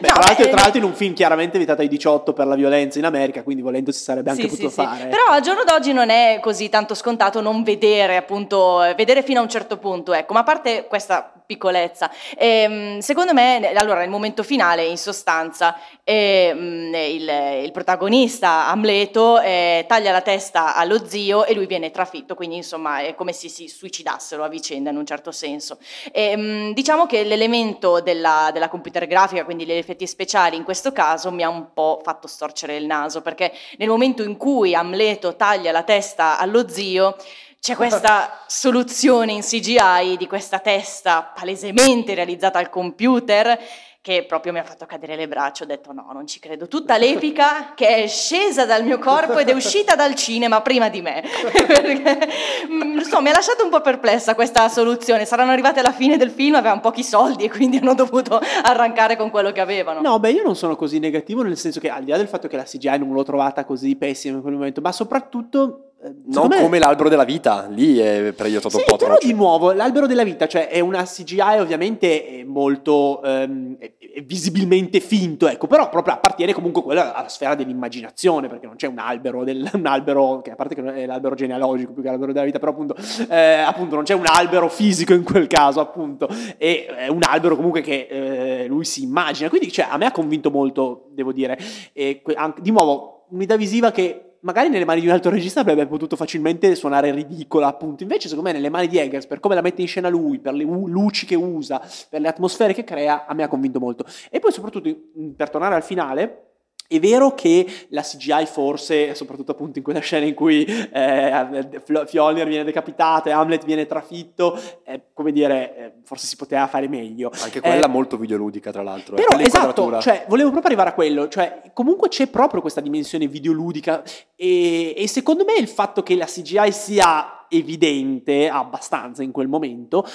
Beh,
No,
tra, l'altro,
eh,
tra l'altro in un film chiaramente vietato ai 18 per la violenza in America, quindi volendo si sarebbe anche
Sì,
potuto
sì, sì.
fare.
Però al giorno d'oggi non è così tanto scontato non vedere, appunto, eh, vedere fino a un certo punto, ecco, ma a parte questa piccolezza, ehm, secondo me, allora, il momento finale, in sostanza, mm, il, il protagonista, Amleto, eh, taglia la testa allo zio e lui viene trafitto, quindi insomma è come se si suicidassero a vicenda in un certo senso. E, mm, diciamo che l'elemento della, della computer grafica, quindi gli effetti speciali in questo caso, mi ha un po' fatto storcere il naso, perché nel momento in cui Amleto taglia la testa allo zio, c'è questa (laughs) soluzione in CGI di questa testa palesemente realizzata al computer che proprio mi ha fatto cadere le braccia, ho detto no, non ci credo, tutta l'epica che è scesa dal mio corpo ed è uscita dal cinema prima di me. (laughs) Perché, mm, so, mi ha lasciato un po' perplessa questa soluzione, saranno arrivate alla fine del film, avevano pochi soldi e quindi hanno dovuto arrancare con quello che avevano.
No, beh, io non sono così negativo, nel senso che al di là del fatto che la CGI non l'ho trovata così pessima in quel momento, ma soprattutto.
Non
me-
come l'albero della vita, lì è proiettato
Sì,
un po'
però
atroce.
di nuovo, l'albero della vita, cioè è una CGI ovviamente eh, molto ehm, visibilmente finto, ecco, però proprio appartiene comunque quella alla sfera dell'immaginazione, perché non c'è un albero, del, (laughs) un albero che a parte che è l'albero genealogico più che l'albero della vita, però appunto, eh, appunto non c'è un albero fisico in quel caso, appunto, e è un albero comunque che eh, lui si immagina, quindi cioè, a me ha convinto molto, devo dire, e di nuovo, un'idea visiva che magari nelle mani di un altro regista avrebbe potuto facilmente suonare ridicola, appunto. Invece, secondo me, nelle mani di Eggers, per come la mette in scena lui, per le u- luci che usa, per le atmosfere che crea, a me ha convinto molto. E poi, soprattutto, per tornare al finale. È vero che la CGI forse, soprattutto appunto in quella scena in cui eh, Fjolnir viene decapitato e Hamlet viene trafitto, eh, come dire, eh, forse si poteva fare meglio.
Anche quella
Eh,
molto videoludica, tra l'altro. eh,
però esatto, cioè, volevo proprio arrivare a quello, cioè comunque c'è proprio questa dimensione videoludica e, e secondo me il fatto che la CGI sia evidente abbastanza in quel momento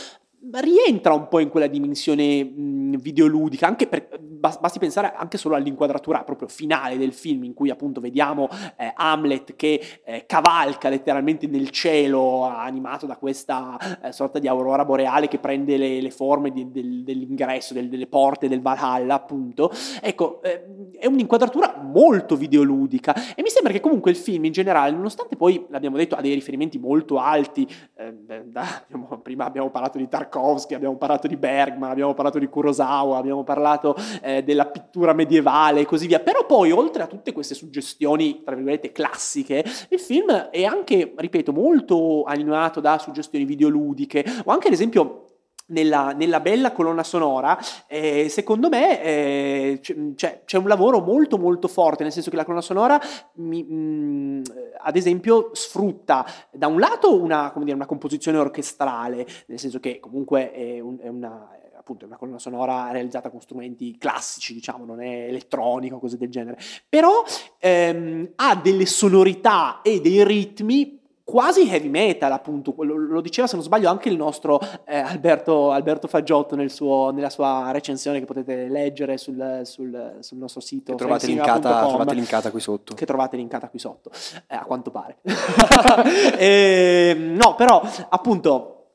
rientra un po' in quella dimensione mh, videoludica, anche per, bas- basti pensare anche solo all'inquadratura proprio finale del film in cui appunto vediamo eh, Hamlet che eh, cavalca letteralmente nel cielo animato da questa eh, sorta di aurora boreale che prende le, le forme di- del- dell'ingresso, del- delle porte del Valhalla appunto. Ecco, eh, è un'inquadratura molto videoludica e mi sembra che comunque il film in generale, nonostante poi, l'abbiamo detto, ha dei riferimenti molto alti, eh, da- abbiamo- prima abbiamo parlato di Tarkovsky, abbiamo parlato di Bergman, abbiamo parlato di Kurosawa, abbiamo parlato eh, della pittura medievale e così via, però poi oltre a tutte queste suggestioni, tra virgolette, classiche, il film è anche, ripeto, molto animato da suggestioni videoludiche, o anche ad esempio nella, nella bella colonna sonora, eh, secondo me eh, c'è, c'è- c'è un lavoro molto molto forte, nel senso che la colonna sonora, mi- mh, ad esempio, sfrutta da un lato una, dire, una composizione orchestrale, nel senso che comunque è, un- è una appunto è una colonna sonora realizzata con strumenti classici, diciamo, non è elettronico, cose del genere, però ehm, ha delle sonorità e dei ritmi quasi heavy metal, appunto, lo, lo diceva se non sbaglio anche il nostro eh, Alberto, Alberto Faggiotto nel suo- nella sua recensione che potete leggere sul, sul- sul nostro sito
Che trovate linkata, trovate linkata qui sotto.
che trovate linkata qui sotto, eh, a quanto pare. (laughs) Ehm, no, però appunto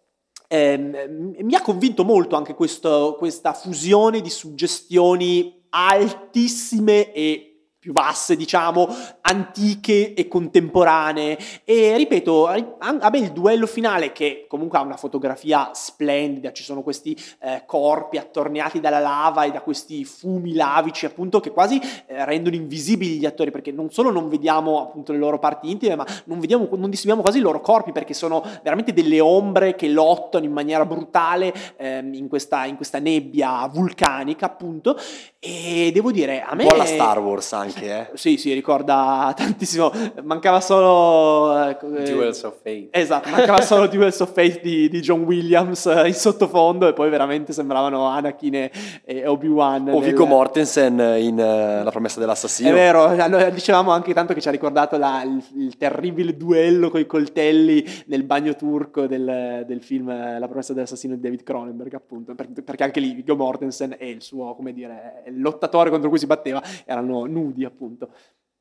ehm, mi ha convinto molto anche questo- questa fusione di suggestioni altissime e più basse, diciamo, antiche e contemporanee. E ripeto a me il duello finale che comunque ha una fotografia splendida. Ci sono questi eh, corpi attorniati dalla lava e da questi fumi lavici appunto che quasi eh, rendono invisibili gli attori perché non solo non vediamo appunto le loro parti intime ma non vediamo non distinguiamo quasi i loro corpi perché sono veramente delle ombre che lottano in maniera brutale ehm, in, questa, in questa nebbia vulcanica appunto. E devo dire a me
un po' la Star Wars anche eh (laughs)
sì sì ricorda tantissimo, mancava solo...
Eh, Duels of Fate.
Esatto, mancava solo Duels of Fate di, di, John Williams eh, in sottofondo e poi veramente sembravano Anakin e, e Obi-Wan.
O Viggo Mortensen in uh, La promessa dell'assassino.
È vero, noi dicevamo anche tanto che ci ha ricordato la, il, il, terribile duello con i coltelli nel bagno turco del, del, film La promessa dell'assassino di David Cronenberg appunto, perché anche lì Viggo Mortensen e il suo, come dire, lottatore contro cui si batteva erano nudi appunto.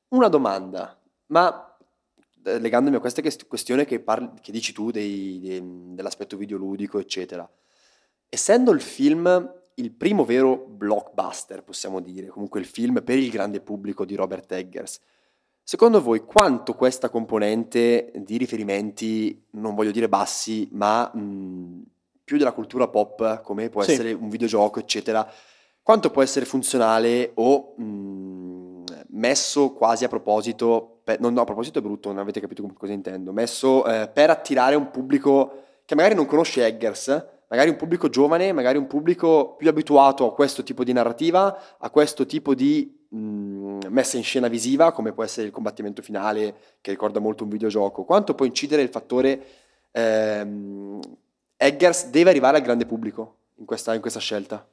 Una domanda, ma eh, legandomi a questa questione che, parli, che dici tu dei, dei, dell'aspetto videoludico, eccetera, essendo il film il primo vero blockbuster, possiamo dire, comunque il film per il grande pubblico di Robert Eggers, secondo voi quanto questa componente di riferimenti, non voglio dire bassi, ma mh, più della cultura pop, come può sì. essere un videogioco, eccetera, quanto può essere funzionale o... Mh, messo quasi a proposito, per, no, no, a proposito è brutto, non avete capito cosa intendo, messo eh, per attirare un pubblico che magari non conosce Eggers, magari un pubblico giovane, magari un pubblico più abituato a questo tipo di narrativa, a questo tipo di mh, messa in scena visiva, come può essere il combattimento finale, che ricorda molto un videogioco. Quanto può incidere il fattore ehm, Eggers deve arrivare al grande pubblico in questa, in questa scelta?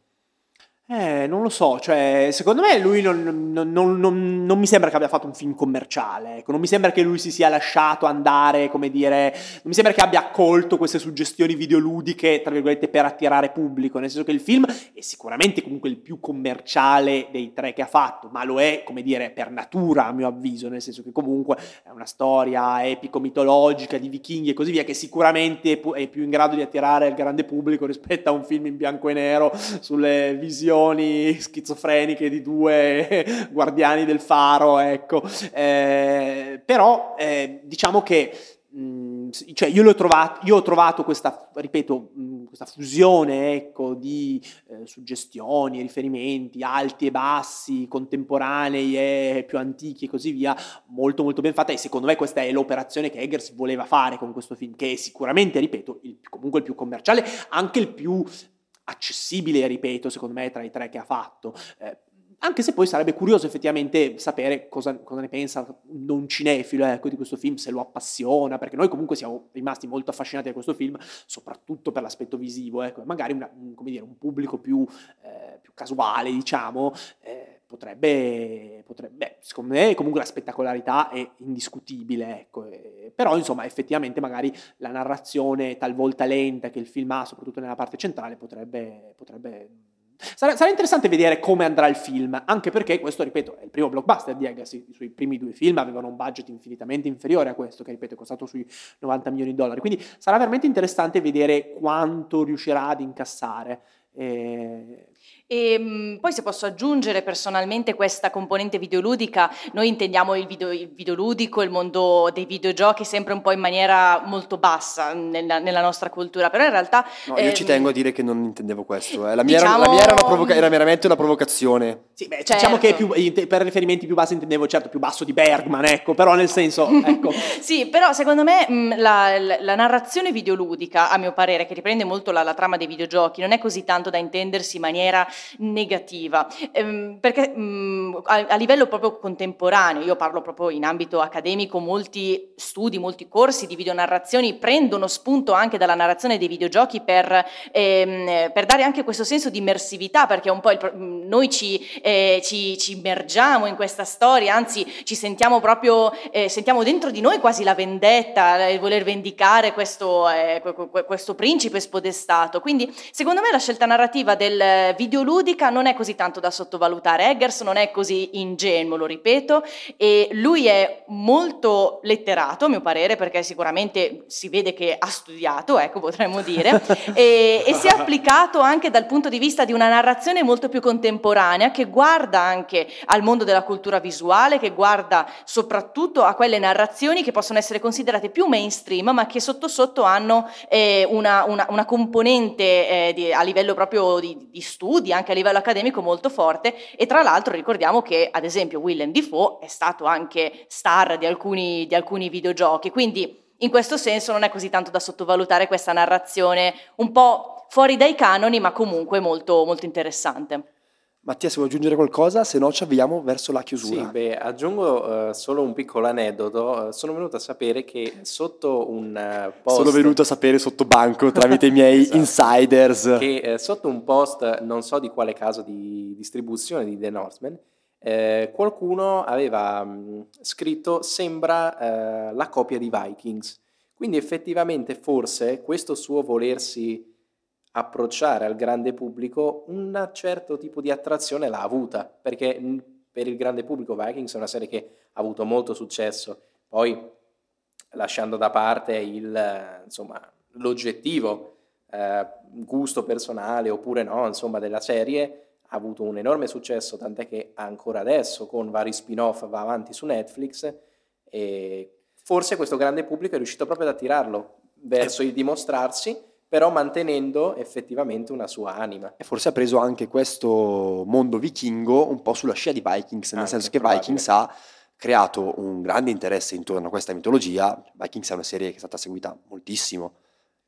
Eh, non lo so, cioè, secondo me lui non, non, non, non, mi sembra che abbia fatto un film commerciale, ecco. non mi sembra che lui si sia lasciato andare, come dire, non mi sembra che abbia accolto queste suggestioni videoludiche, tra virgolette, per attirare pubblico, nel senso che il film è sicuramente comunque il più commerciale dei tre che ha fatto, ma lo è, come dire, per natura, a mio avviso, nel senso che comunque è una storia epico-mitologica di vichinghi e così via, che sicuramente è più in grado di attirare il grande pubblico rispetto a un film in bianco e nero sulle visioni visioni schizofreniche di due (laughs) guardiani del faro, ecco. Eh, però eh, diciamo che mh, cioè io, l'ho trovato, io ho trovato questa, ripeto, mh, questa fusione ecco, di eh, suggestioni, riferimenti alti e bassi, contemporanei e più antichi e così via, molto molto ben fatta e secondo me questa è l'operazione che Eggers voleva fare con questo film, che è sicuramente, ripeto, il, comunque il più commerciale, anche il più accessibile, ripeto, secondo me tra i tre che ha fatto. Eh, anche se poi sarebbe curioso effettivamente sapere cosa, cosa ne pensa un cinefilo ecco, di questo film, se lo appassiona, perché noi comunque siamo rimasti molto affascinati da questo film, soprattutto per l'aspetto visivo, ecco, magari una, un, dire, un, pubblico più, eh, più, casuale, diciamo, eh, potrebbe, potrebbe, secondo me comunque la spettacolarità è indiscutibile, ecco, però insomma effettivamente magari la narrazione talvolta lenta che il film ha, soprattutto nella parte centrale, potrebbe, potrebbe Sarà, sarà, interessante vedere come andrà il film, anche perché questo, ripeto, è il primo blockbuster di Agassi. I suoi primi due film avevano un budget infinitamente inferiore a questo, che ripeto è costato sui 90 milioni di dollari. Quindi sarà veramente interessante vedere quanto riuscirà ad incassare. Eh,
e mh, poi se posso aggiungere personalmente questa componente videoludica, noi intendiamo il, video, il videoludico, il mondo dei videogiochi sempre un po' in maniera molto bassa nella, nella nostra cultura, però in realtà...
No, io ehm, ci tengo a dire che non intendevo questo, eh. la, mia diciamo... era, la, mia era, provoca- era, meramente una provocazione.
Sì, beh, certo. diciamo che più, per riferimenti più bassi intendevo certo più basso di Bergman, ecco, però nel senso... Ecco. (laughs)
sì, però secondo me mh, la, la, la, narrazione videoludica, a mio parere, che riprende molto la, la trama dei videogiochi, non è così tanto da intendersi in maniera negativa, ehm, perché mh, mm, a, a, livello proprio contemporaneo, io parlo proprio in ambito accademico, molti studi, molti corsi di videonarrazioni prendono spunto anche dalla narrazione dei videogiochi per, ehm, per dare anche questo senso di immersività, perché un po' il, mm, noi ci, eh, ci, ci, immergiamo in questa storia, anzi ci sentiamo proprio, eh, sentiamo dentro di noi quasi la vendetta, il voler vendicare questo, eh, questo principe spodestato. Quindi secondo me la scelta narrativa del video videoludica non è così tanto da sottovalutare. Eggers non è così ingenuo, lo ripeto, e lui è molto letterato, a mio parere, perché sicuramente si vede che ha studiato, ecco, potremmo dire, (laughs) e, e si è applicato anche dal punto di vista di una narrazione molto più contemporanea che guarda anche al mondo della cultura visuale, che guarda soprattutto a quelle narrazioni che possono essere considerate più mainstream, ma che sotto sotto hanno eh, una, una, una, componente eh, di, a livello proprio di, di, studi, anche a livello accademico molto forte. E tra l'altro ricordiamo che, ad esempio, Willem Dafoe è stato anche star di alcuni, di alcuni videogiochi. Quindi in questo senso non è così tanto da sottovalutare questa narrazione un po' fuori dai canoni, ma comunque molto, molto interessante.
Mattia, se vuoi aggiungere qualcosa, se no ci avviamo verso la chiusura.
Sì, beh, aggiungo uh, solo un piccolo aneddoto. Uh, sono venuto a sapere che sotto un uh, post...
Sono venuto a sapere sotto banco tramite i miei (laughs) esatto. insiders.
Che sotto un post, non so di quale caso di distribuzione di The Northman, qualcuno aveva mh, scritto sembra la copia di Vikings. Quindi effettivamente forse questo suo volersi approcciare al grande pubblico un certo tipo di attrazione l'ha avuta, perché per il grande pubblico Vikings è una serie che ha avuto molto successo. Poi, lasciando da parte il, insomma, l'oggettivo eh, gusto personale oppure no, insomma, della serie, ha avuto un enorme successo, tant'è che ancora adesso con vari spin-off va avanti su Netflix e forse questo grande pubblico è riuscito proprio ad attirarlo verso il dimostrarsi però mantenendo effettivamente una sua anima.
E forse ha preso anche questo mondo vichingo un po' sulla scia di Vikings, nel anche, senso che probabile. Vikings ha creato un grande interesse intorno a questa mitologia. Vikings è una serie che è stata seguita moltissimo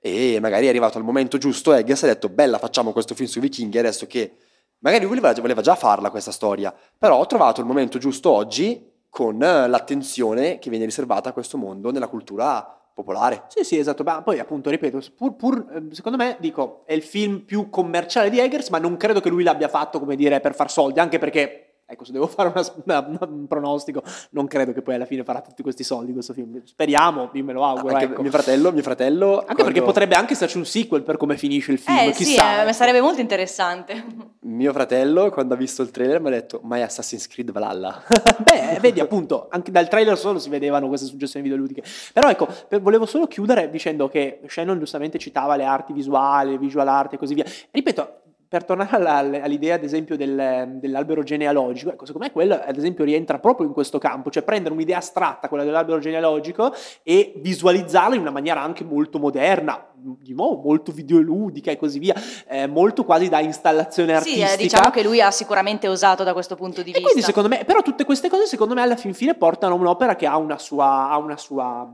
e magari è arrivato al momento giusto Eggers ha detto bella facciamo questo film sui vichinghi adesso che magari lui voleva, voleva già farla questa storia, però ho trovato il momento giusto oggi con l'attenzione che viene riservata a questo mondo nella cultura popolare.
Sì, sì, esatto. Ma poi, appunto, ripeto, pur, pur, ehm, secondo me, dico, è il film più commerciale di Eggers, ma non credo che lui l'abbia fatto, come dire, per far soldi, anche perché Ecco, se devo (laughs) fare una, una, un pronostico, non credo che poi alla fine farà tutti questi soldi questo film. Speriamo, io me lo auguro.
Anche
ecco.
mio fratello, mio fratello.
Anche quando... perché potrebbe anche esserci un sequel per come finisce il film.
Eh
chissà,
sì, eh, ecco. sarebbe molto interessante. (laughs)
Mio fratello, quando ha visto il trailer, mi ha detto: Ma è Assassin's Creed Valhalla. (laughs)
Beh, vedi, appunto, anche dal trailer solo si vedevano queste suggestioni videoludiche. Però ecco, volevo solo chiudere dicendo che Shannon giustamente citava le arti visuali, visual art e così via. Ripeto, per tornare all'idea, ad esempio, del, dell'albero genealogico, ecco, secondo me quello, ad esempio, rientra proprio in questo campo, cioè prendere un'idea astratta, quella dell'albero genealogico, e visualizzarla in una maniera anche molto moderna, di nuovo molto videoludica e così via, eh, molto quasi da installazione artistica.
Sì, eh, diciamo che lui ha sicuramente osato da questo punto di
e
vista.
Quindi, secondo me, però tutte queste cose, secondo me, alla fin fine portano a un'opera che ha una sua, ha una sua,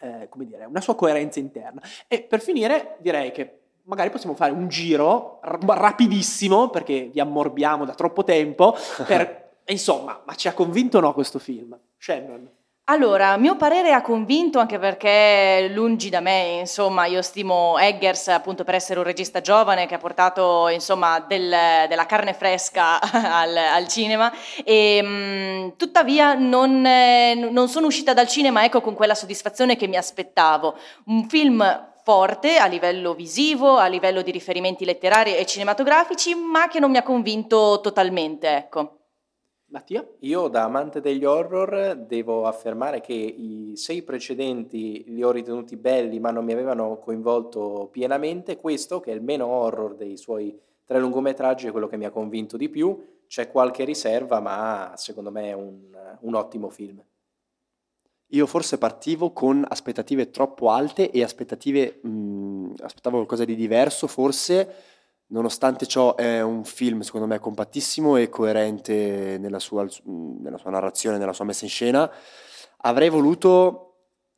eh, come dire, una sua coerenza interna. E per finire, direi che magari possiamo fare un giro rapidissimo, perché vi ammorbiamo da troppo tempo, (laughs) per, insomma, ma ci ha convinto o no questo film? Shannon?
Allora, a mio parere ha convinto anche perché lungi da me, insomma, io stimo Eggers appunto per essere un regista giovane che ha portato insomma del, della carne fresca (laughs) al, al cinema e mh, tuttavia non, eh, non sono uscita dal cinema ecco con quella soddisfazione che mi aspettavo. Un film forte a livello visivo, a livello di riferimenti letterari e cinematografici, ma che non mi ha convinto totalmente, ecco.
Mattia?
Io da amante degli horror devo affermare che i sei precedenti li ho ritenuti belli ma non mi avevano coinvolto pienamente, questo che è il meno horror dei suoi tre lungometraggi è quello che mi ha convinto di più, c'è qualche riserva ma secondo me è un, un ottimo film.
Io forse partivo con aspettative troppo alte e aspettative, mh, mm, aspettavo qualcosa di diverso, forse, nonostante ciò è un film secondo me compattissimo e coerente nella sua, nella sua narrazione, nella sua messa in scena. Avrei voluto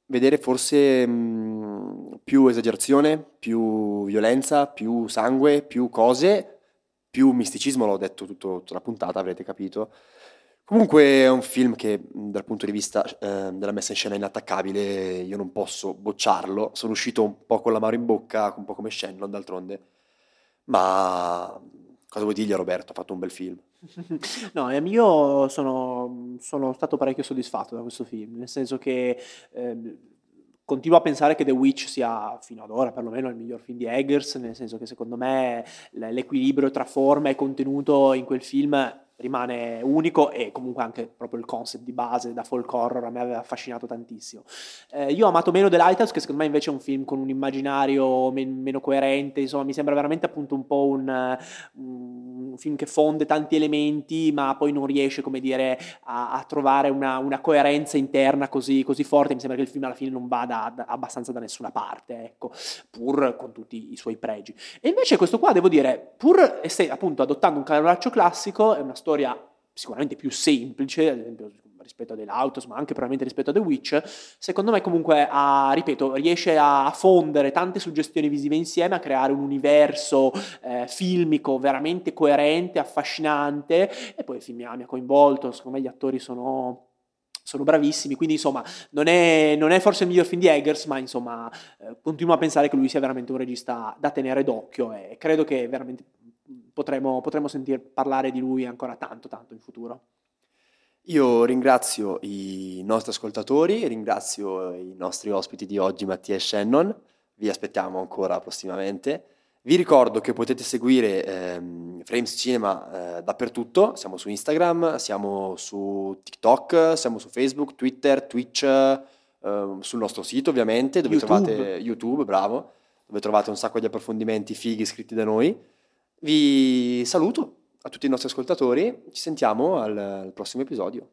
vedere forse mh, più esagerazione, più violenza, più sangue, più cose, più misticismo, l'ho detto tutto, tutta la puntata, avrete capito. Comunque è un film che dal punto di vista eh, della messa in scena è inattaccabile, io non posso bocciarlo, sono uscito un po' con l'amaro in bocca, un po' come Shannon d'altronde, ma cosa vuoi dirgli Roberto? Ha fatto un bel film. (laughs)
no, io sono, sono, stato parecchio soddisfatto da questo film, nel senso che... Eh, continuo a pensare che The Witch sia fino ad ora perlomeno il miglior film di Eggers, nel senso che secondo me l'equilibrio tra forma e contenuto in quel film rimane unico e comunque anche proprio il concept di base da folk horror a me aveva affascinato tantissimo. Eh, io ho amato meno The Lighthouse che secondo me invece è un film con un immaginario men- meno coerente, insomma mi sembra veramente appunto un po' un, un, film che fonde tanti elementi ma poi non riesce come dire a, a trovare una, una, coerenza interna così, così, forte, mi sembra che il film alla fine non vada da, abbastanza da nessuna parte, ecco, pur con tutti i suoi pregi. E invece questo qua devo dire, pur appunto adottando un canovaccio classico, è una storia storia sicuramente più semplice, ad esempio rispetto a The Autos, ma anche probabilmente rispetto a The Witch, secondo me comunque, ha, ripeto, riesce a fondere tante suggestioni visive insieme, a creare un universo eh, filmico veramente coerente, affascinante, e poi il film mi ha coinvolto, secondo me gli attori sono sono bravissimi, quindi insomma non è, non è, forse il miglior film di Eggers, ma insomma eh, continuo a pensare che lui sia veramente un regista da tenere d'occhio e credo che veramente potremo, potremo sentir parlare di lui ancora tanto, tanto in futuro.
Io ringrazio i nostri ascoltatori, ringrazio i nostri ospiti di oggi, Mattia e Shannon, vi aspettiamo ancora prossimamente. Vi ricordo che potete seguire ehm, Frames Cinema eh, dappertutto, siamo su Instagram, siamo su TikTok, siamo su Facebook, Twitter, Twitch, eh, sul nostro sito ovviamente, dove YouTube. trovate YouTube, bravo, dove trovate un sacco di approfondimenti fighi scritti da noi. Vi saluto a tutti i nostri ascoltatori, ci sentiamo al, al prossimo episodio.